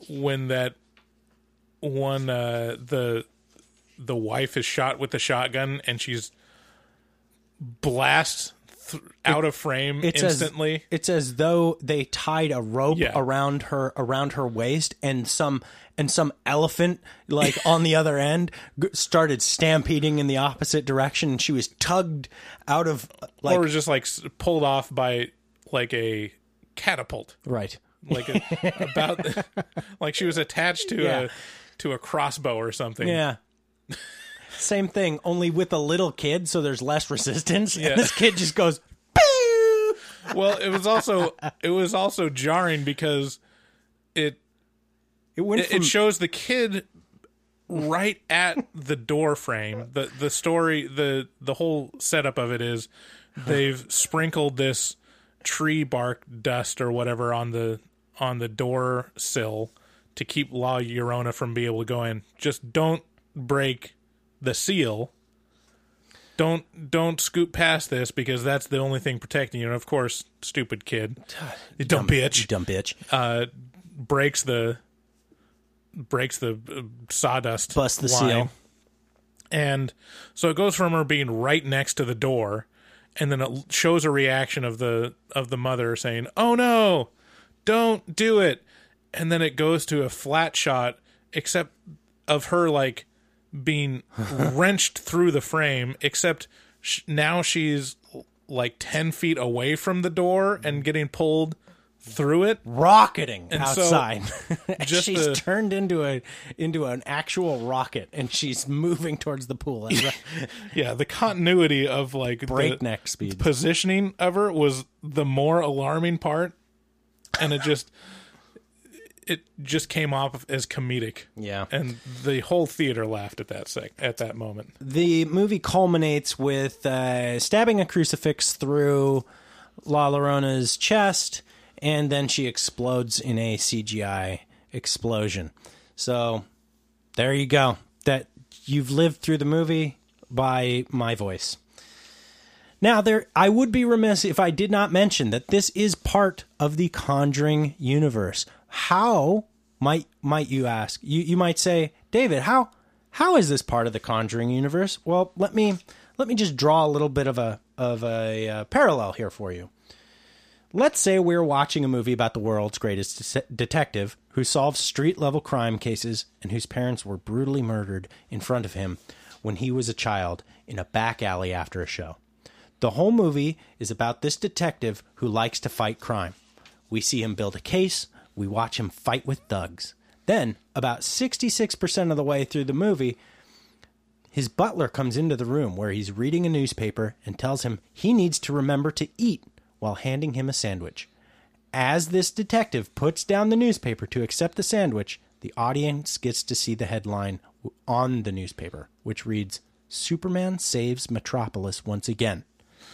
when that one uh, the the wife is shot with the shotgun and she's blast th- out of frame it's instantly. As, it's as though they tied a rope Yeah. around her around her waist, and some and some elephant like on the other end g- started stampeding in the opposite direction, and she was tugged out of like or was just like pulled off by like a catapult. right. like a, about like she was attached to Yeah. a to a crossbow or something. Yeah. Same thing, only with a little kid, so there's less resistance. Yeah. And this kid just goes, "Pew!" Well, it was also it was also jarring because it It went it, from it shows the kid right at the door frame. The the story the the whole setup of it is they've sprinkled this tree bark dust or whatever on the on the door sill to keep La Llorona from being able to go in. Just don't break the seal. Don't don't scoot past this because that's the only thing protecting you. And of course, stupid kid, you dumb bitch, you dumb bitch. uh, breaks the breaks the uh, sawdust Bust the line. seal. and so it goes from her being right next to the door and then it shows a reaction of the of the mother saying oh no don't do it and then it goes to a flat shot except of her like being wrenched through the frame except sh- now she's like 10 feet away from the door and getting pulled through it Rocketing so, outside. And just she's the- turned into a into an actual rocket and she's moving towards the pool. Yeah, the continuity of like the Breakneck speed. positioning of her was the more alarming part, and it just it just came off as comedic. Yeah. and the whole theater laughed at that sec at that moment. the movie culminates with uh, stabbing a crucifix through La Llorona's chest, and then she explodes in a CGI explosion. So there you go. That you've lived through the movie by my voice. Now, there, I would be remiss if I did not mention that this is part of the Conjuring universe. How might might you ask? You you might say, David, how how is this part of the Conjuring universe? Well, let me let me just draw a little bit of a of a uh, parallel here for you. Let's say we're watching a movie about the world's greatest de- detective who solves street level crime cases and whose parents were brutally murdered in front of him when he was a child in a back alley after a show. The whole movie is about this detective who likes to fight crime. We see him build a case, we watch him fight with thugs. Then, about 66% of the way through the movie, his butler comes into the room where he's reading a newspaper and tells him he needs to remember to eat while handing him a sandwich. As this detective puts down the newspaper to accept the sandwich, the audience gets to see the headline on the newspaper, which reads Superman saves Metropolis once again.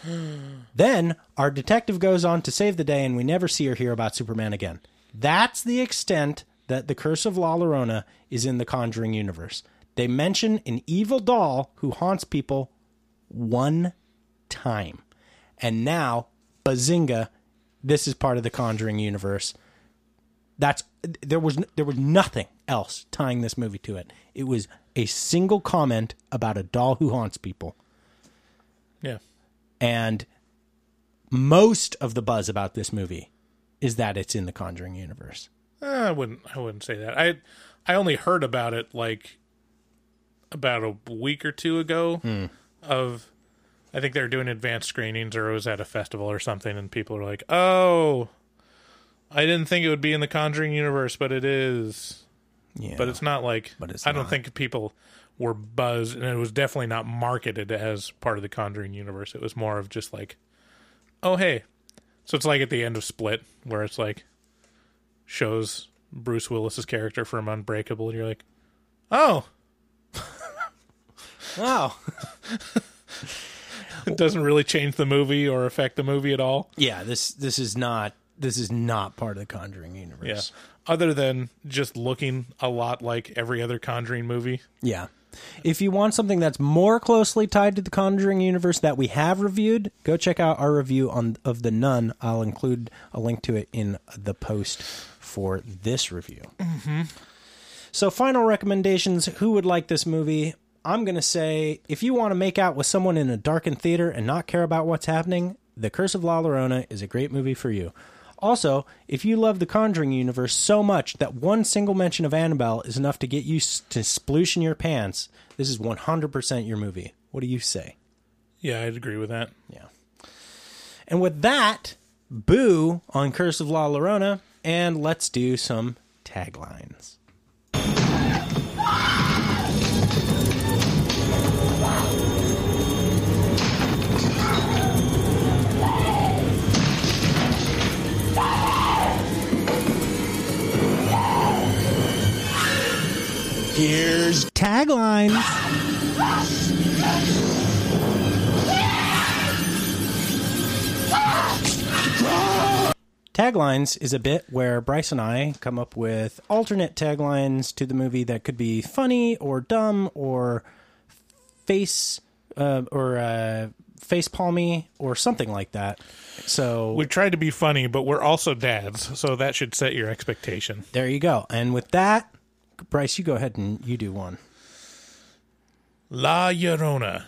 then our detective goes on to save the day, and we never see or hear about Superman again. That's the extent that the Curse of La Llorona is in the Conjuring universe. They mention an evil doll who haunts people one time. And now, bazinga, this is part of the Conjuring universe. That's there was there was nothing else tying this movie to it. It was a single comment about a doll who haunts people. Yeah. And most of the buzz about this movie is that it's in the Conjuring universe. Uh, I wouldn't. I wouldn't say that. I I only heard about it like about a week or two ago. Of I think they were doing advanced screenings, or it was at a festival or something, and people were like, "Oh, I didn't think it would be in the Conjuring universe, but it is." Yeah. But it's not like. But it's I don't not. think people were buzzed, and it was definitely not marketed as part of the Conjuring universe. It was more of just like, "Oh, hey." So it's like at the end of Split, where it's like shows Bruce Willis's character from Unbreakable, and you're like, "Oh, Wow. it doesn't really change the movie or affect the movie at all." yeah, this this is not this is not part of the Conjuring universe. Yeah. universe. Other than just looking a lot like every other Conjuring movie. Yeah. If you want something that's more closely tied to the Conjuring universe that we have reviewed, go check out our review on of the Nun. I'll include a link to it in the post for this review. Mm-hmm. So, final recommendations. Who would like this movie? I'm going to say if you want to make out with someone in a darkened theater and not care about what's happening, The Curse of La Llorona is a great movie for you. Also, if you love the Conjuring universe so much that one single mention of Annabelle is enough to get you to sploosh in your pants, this is 100% your movie. What do you say? Yeah, I'd agree with that. Yeah. And with that, boo on Curse of La Llorona, and let's do some taglines. Here's taglines. Taglines is a bit where Bryce and I come up with alternate taglines to the movie that could be funny or dumb or face uh, or uh, face palmy or something like that. So We tried to be funny, but we're also dads, so that should set your expectation. there you go. And with that, Bryce, you go ahead and you do one. La Llorona.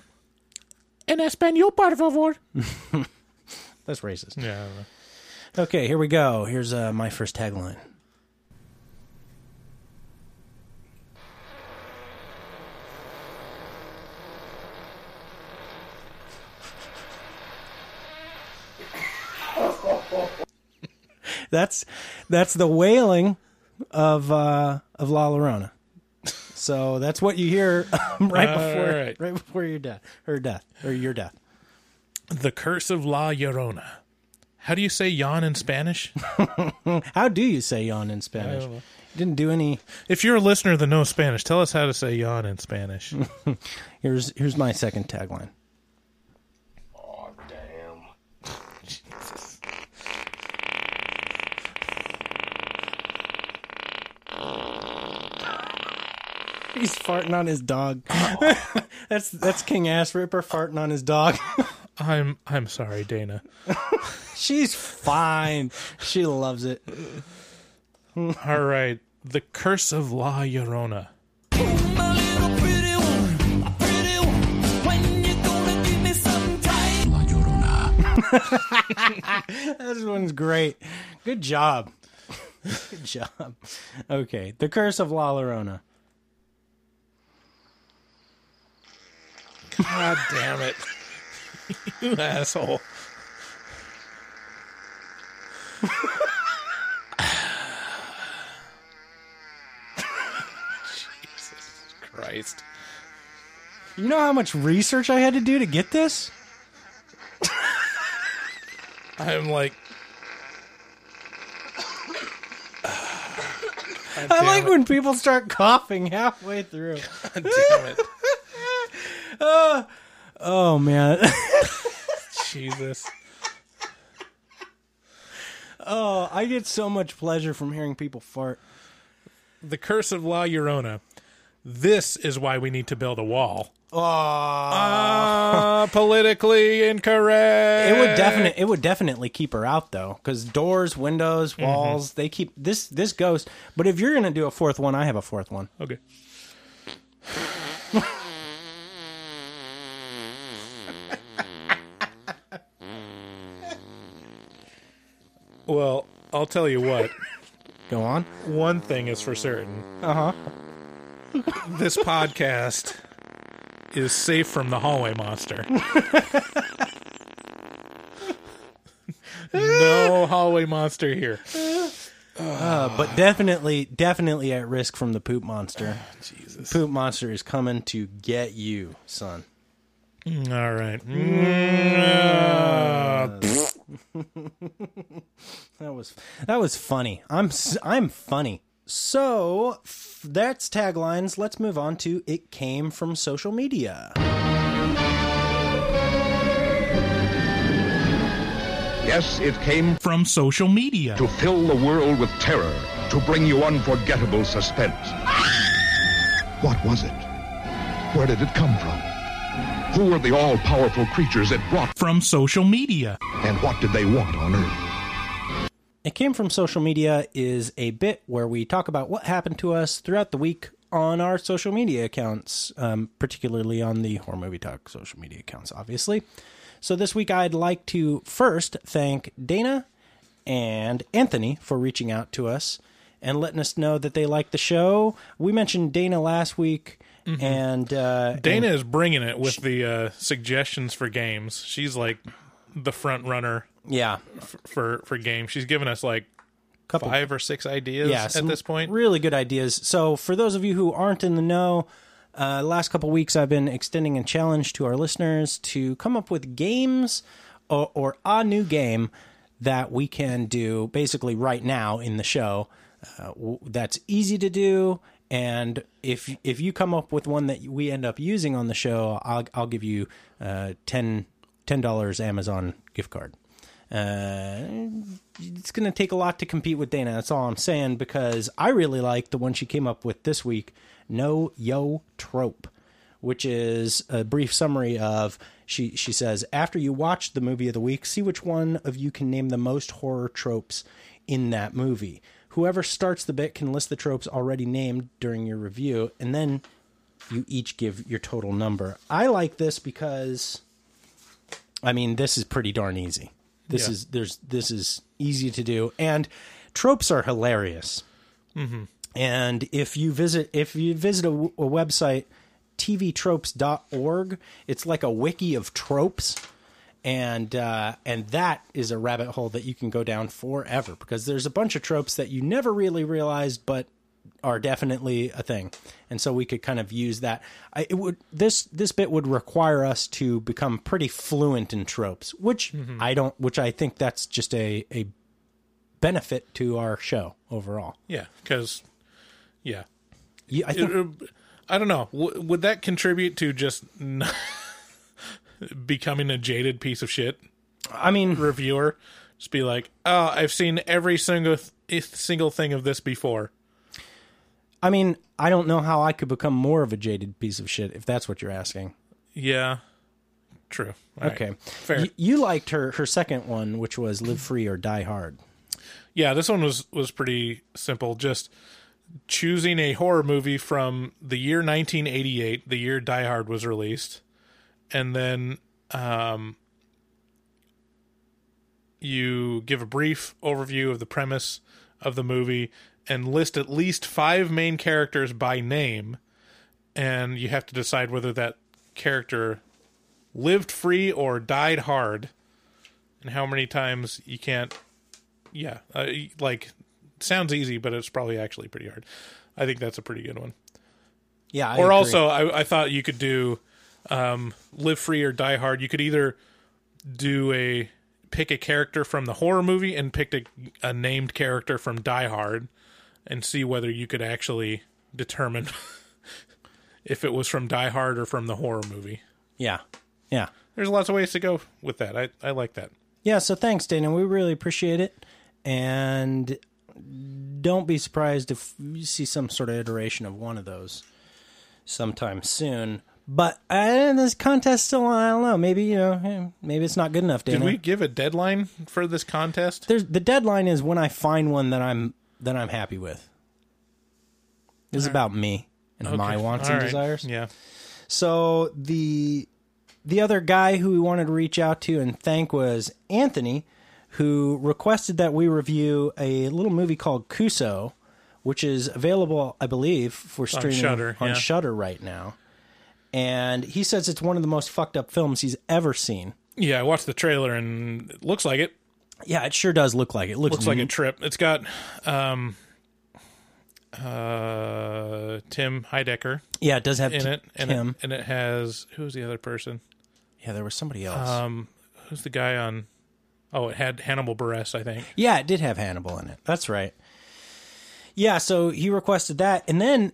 En español, por favor. That's racist. Yeah. I don't know. Okay, here we go. Here's uh, my first tagline. that's that's the wailing of uh, of La Llorona. So that's what you hear right All before right. right before your death, her death, or your death. The Curse of La Llorona. How do you say yawn in Spanish? How do you say yawn in Spanish? didn't do any. if you're a listener that knows Spanish, tell us how to say yawn in Spanish. Here's here's my second tagline. He's farting on his dog. that's that's King Ass Ripper farting on his dog. I'm I'm sorry, Dana. She's fine. She loves it. All right. The Curse of La Llorona. La Llorona. this one's great. Good job. Good job. Okay, The Curse of La Llorona. God damn it. you asshole. Jesus Christ. You know how much research I had to do to get this? I'm like. God I like it. when people start coughing halfway through. God damn it. Ah. Oh man. Jesus. Oh, I get so much pleasure from hearing people fart. The Curse of La Llorona. This is why we need to build a wall. Oh, Ah, politically incorrect. it would definitely it would definitely keep her out though, because doors, windows, mm-hmm. walls, they keep this this ghost. But if you're gonna do a fourth one, I have a fourth one. Okay. well, I'll tell you what. Go on. One thing is for certain. Uh huh. This podcast is safe from the hallway monster. no hallway monster here. Uh, but definitely, definitely at risk from the poop monster. Ah, Jesus. Poop monster is coming to get you, son. Mm, all right. Mm. Mm, ah. That was that was funny. I'm I'm funny. So f- that's taglines. Let's move on to it came from social media. Yes, it came From social media. to fill the world with terror, to bring you unforgettable suspense. What was it? Where did it come from? Who were the all powerful creatures it brought, From social media. and what did they want on Earth? It came from social media is a bit where we talk about what happened to us throughout the week on our social media accounts, um, particularly on the Horror Movie Talk social media accounts, obviously. So this week, I'd like to first thank Dana and Anthony for reaching out to us and letting us know that they like the show. We mentioned Dana last week, and uh, Dana and- is bringing it with the uh, suggestions for games. She's like the front runner yeah, f- for for games. She's given us like couple five or six ideas yeah, at this point. Really good ideas. So, for those of you who aren't in the know, uh, last couple weeks I've been extending a challenge to our listeners to come up with games or, or a new game that we can do basically right now in the show. Uh, that's easy to do, and if if you come up with one that we end up using on the show, I'll I'll give you uh, 10 dollars Amazon gift card. Uh, it's going to take a lot to compete with Dana. That's all I'm saying because I really like the one she came up with this week, No Yo Trope, which is a brief summary of she she says after you watch the movie of the week, see which one of you can name the most horror tropes in that movie. Whoever starts the bit can list the tropes already named during your review, and then you each give your total number. I like this because I mean, this is pretty darn easy. This Yeah. is there's this is easy to do, and tropes are hilarious. Mm-hmm. And if you visit if you visit a website, tvtropes.org, it's like a wiki of tropes, and uh, and that is a rabbit hole that you can go down forever because there's a bunch of tropes that you never really realized, but are definitely a thing. And so we could kind of use that. I, it would this this bit would require us to become pretty fluent in tropes, which I don't. Which I think that's just a a benefit to our show overall. Yeah, because yeah, Yeah, I think it- I don't know. W- would that contribute to just n- becoming a jaded piece of shit I mean reviewer? Just be like, oh, I've seen every single th- single thing of this before. I mean I don't know how I could become more of a jaded piece of shit if that's what you're asking. Yeah, true. All right. Okay, fair. Y- you liked her her second one, which was Live Free or Die Hard. Yeah, this one was was pretty simple. Just choosing a horror movie from the year 1988, the year Die Hard was released, and then um, you give a brief overview of the premise of the movie and list at least five main characters by name, and you have to decide whether that character lived free or died hard, and how many times you can't. Yeah, uh, like sounds easy, but it's probably actually pretty hard. I think that's a pretty good one. Yeah. I or agree. also, I, I thought you could do um, live free or die hard. You could either do a pick a character from the horror movie and pick a, a named character from Die Hard, and see whether you could actually determine if it was from Die Hard or from the horror movie. Yeah. Yeah. There's lots of ways to go with that. I, I like that. Yeah, so thanks, Dana. We really appreciate it. And don't be surprised if you see some sort of iteration of one of those sometime soon. But uh, this contest still, I don't know. Maybe, you know, eh, maybe it's not good enough, Dana. Did we give a deadline for this contest? There's, the deadline is when I find one that I'm that I'm happy with. This is about me and my wants All and right. desires. Yeah. So the the other guy who we wanted to reach out to and thank was Anthony, who requested that we review a little movie called Kuso, which is available, I believe, for streaming Shudder, on yeah. Shudder right now. And he says it's one of the most fucked up films he's ever seen. Yeah, I watched the trailer and it looks like it. Yeah, it sure does look like it. it looks, looks like a trip. It's got um uh Tim Heidecker yeah, it does have in T- it and Tim. it and it has who's the other person? yeah, there was somebody else. Um who's the guy on Oh, it had Hannibal Buress, I think. Yeah, it did have Hannibal in it. That's right. Yeah, so he requested that, and then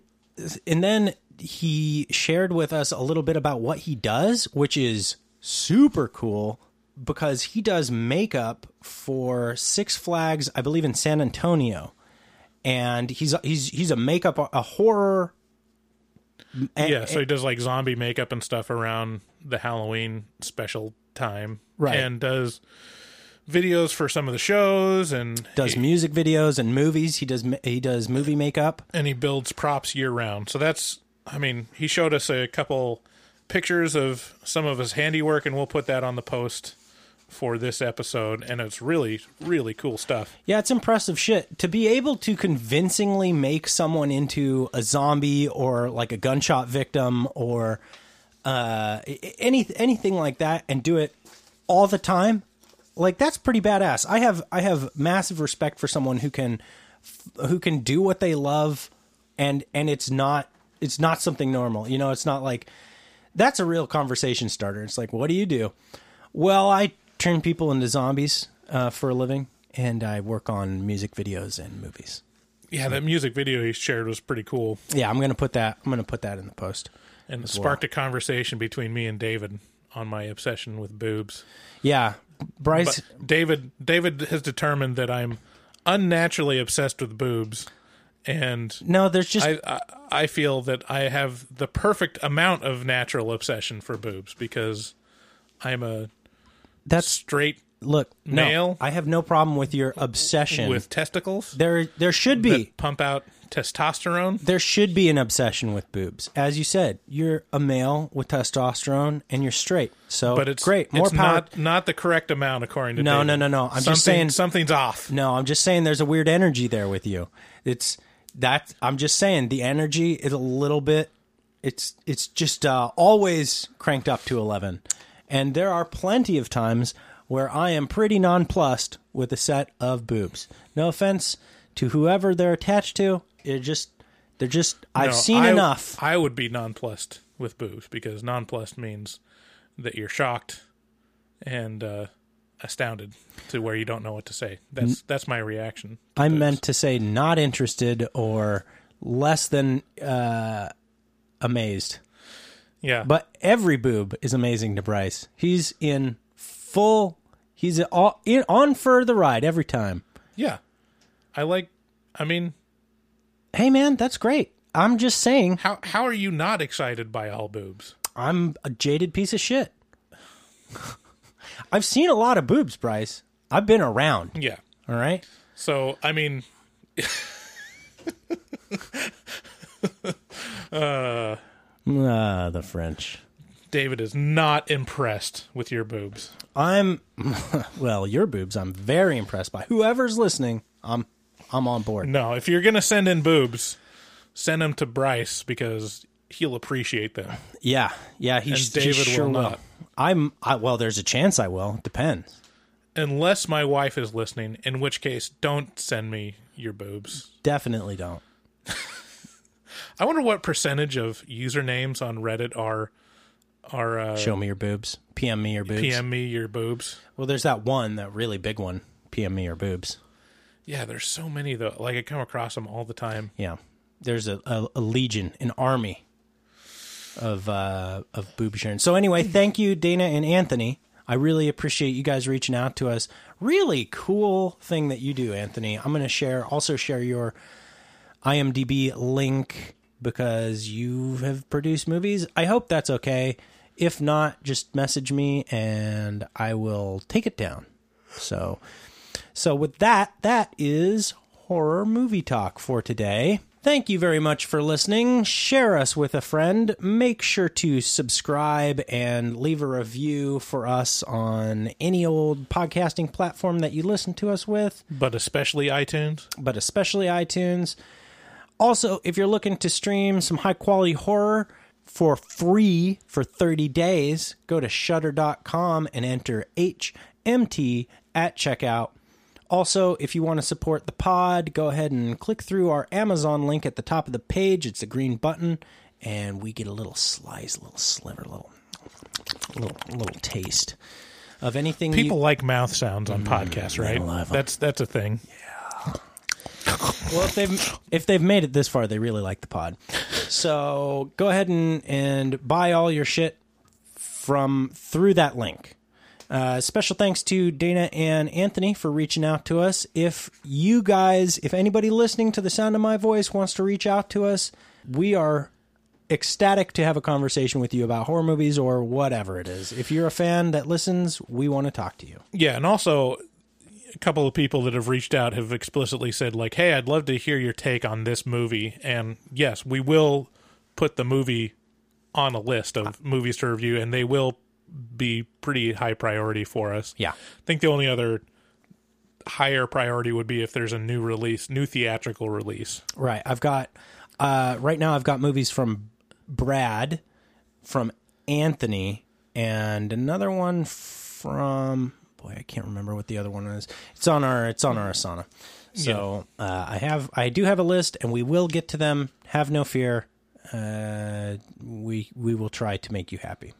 and then he shared with us a little bit about what he does, which is super cool because he does makeup for Six Flags, I believe in San Antonio, and he's he's he's a makeup a horror. yeah, so he does like zombie makeup and stuff around the Halloween special time. Right. And does videos for some of the shows and does he, music videos and movies. He does he does movie makeup. and he builds props year round. So that's I mean, he showed us a couple pictures of some of his handiwork and we'll put that on the post for this episode and it's really really cool stuff. Yeah, it's impressive shit. To be able to convincingly make someone into a zombie or like a gunshot victim or uh, any anything like that, and do it all the time, like that's pretty badass. I have I have massive respect for someone who can who can do what they love, and and it's not it's not something normal. You know, it's not like that's a real conversation starter. It's like, what do you do? Well, I turn people into zombies uh, for a living, and I work on music videos and movies. Yeah, that music video he shared was pretty cool Yeah, I'm gonna put that. I'm gonna put that in the post. and it sparked a conversation between me and David on my obsession with boobs. Yeah, Bryce. But David David has determined that I'm unnaturally obsessed with boobs, and no, there's just I, I I feel that I have the perfect amount of natural obsession for boobs because I'm a that's straight look. No, male I have no problem with your obsession with testicles There, there should be. pump out testosterone. there should be an obsession with boobs. As you said, you're a male with testosterone and you're straight. So But it's great. More it's power. not not the correct amount according to No, David. no, no, no. I'm just saying- something's off. No, I'm just saying there's a weird energy there with you. It's that I'm just saying the energy is a little bit it's it's just uh, always cranked up to 11. And there are plenty of times where I am pretty nonplussed with a set of boobs. No offense to whoever they're attached to. It just they're just I've No, seen I- enough. I would be nonplussed with boobs because nonplussed means that you're shocked and uh, astounded to where you don't know what to say. That's that's my reaction. I meant to say not interested or less than uh, amazed. yeah, But every boob is amazing to Bryce. He's in full. He's all, in, on for the ride every time. yeah. I like. I mean, Hey man, that's great. I'm just saying, how how are you not excited by all boobs? I'm a jaded piece of shit. I've seen a lot of boobs, Bryce. I've been around. Yeah. All right. So I mean, Ah, the French. David is not impressed with your boobs. I'm well, your boobs. I'm very impressed by. Whoever's listening, I'm I'm on board. No, if you're gonna send in boobs, send them to Bryce because he'll appreciate them. Yeah, yeah. He, he David sure will will. not. I'm. I, well, there's a chance I will. Depends. Unless my wife is listening, in which case, don't send me your boobs. Definitely don't. I wonder what percentage of usernames on Reddit are are uh, Show me your boobs. PM me your boobs. PM me your boobs. Well, there's that one, that really big one. PM me your boobs. Yeah, there's so many though. Like I come across them all the time. Yeah, there's a, a, a legion, an army of uh, of boob sharing. So anyway, thank you, Dana and Anthony. I really appreciate you guys reaching out to us. Really cool thing that you do, Anthony. I'm going to share also share your IMDb link because you have produced movies. I hope that's okay. If not, just message me and I will take it down. So so with that, that is horror movie talk for today. Thank you very much for listening. Share us with a friend. Make sure to subscribe and leave a review for us on any old podcasting platform that you listen to us with, But especially iTunes. but especially iTunes. Also, if you're looking to stream some high quality horror for free for 30 days, go to shudder.com and enter HMT at checkout. Also, if you want to support the pod, go ahead and click through our Amazon link at the top of the page. It's a green button, and we get a little slice, a little sliver, a little, little, little taste of anything. People you, like mouth sounds on mm, podcasts, right? That's that's a thing. Yeah. well, if they've if they've made it this far, they really like the pod. So go ahead and and buy all your shit from through that link. Uh, special thanks to Dana and Anthony for reaching out to us. If you guys, if anybody listening to the sound of my voice wants to reach out to us, we are ecstatic to have a conversation with you about horror movies or whatever it is. If you're a fan that listens, we want to talk to you. Yeah, and also a couple of people that have reached out have explicitly said like, "Hey, I'd love to hear your take on this movie." And yes, we will put the movie on a list of movies to review and they will be pretty high priority for us. Yeah. I think the only other higher priority would be if there's a new release, new theatrical release. Right. I've got uh, right now. I've got movies from Brad, from Anthony, and another one from boy. I can't remember what the other one is. It's on our. It's on our Asana. So uh, I have. I do have a list, and we will get to them. Have no fear. Uh, we we will try to make you happy.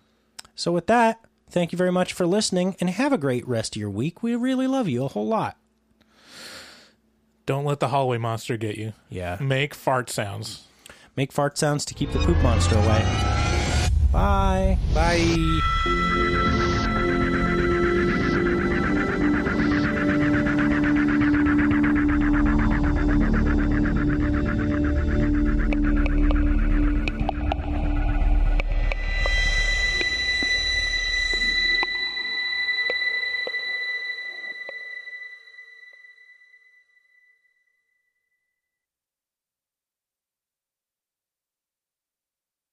So with that, thank you very much for listening, and have a great rest of your week. We really love you a whole lot. Don't let the hallway monster get you. Yeah. Make fart sounds. Make fart sounds to keep the poop monster away. Bye. Bye.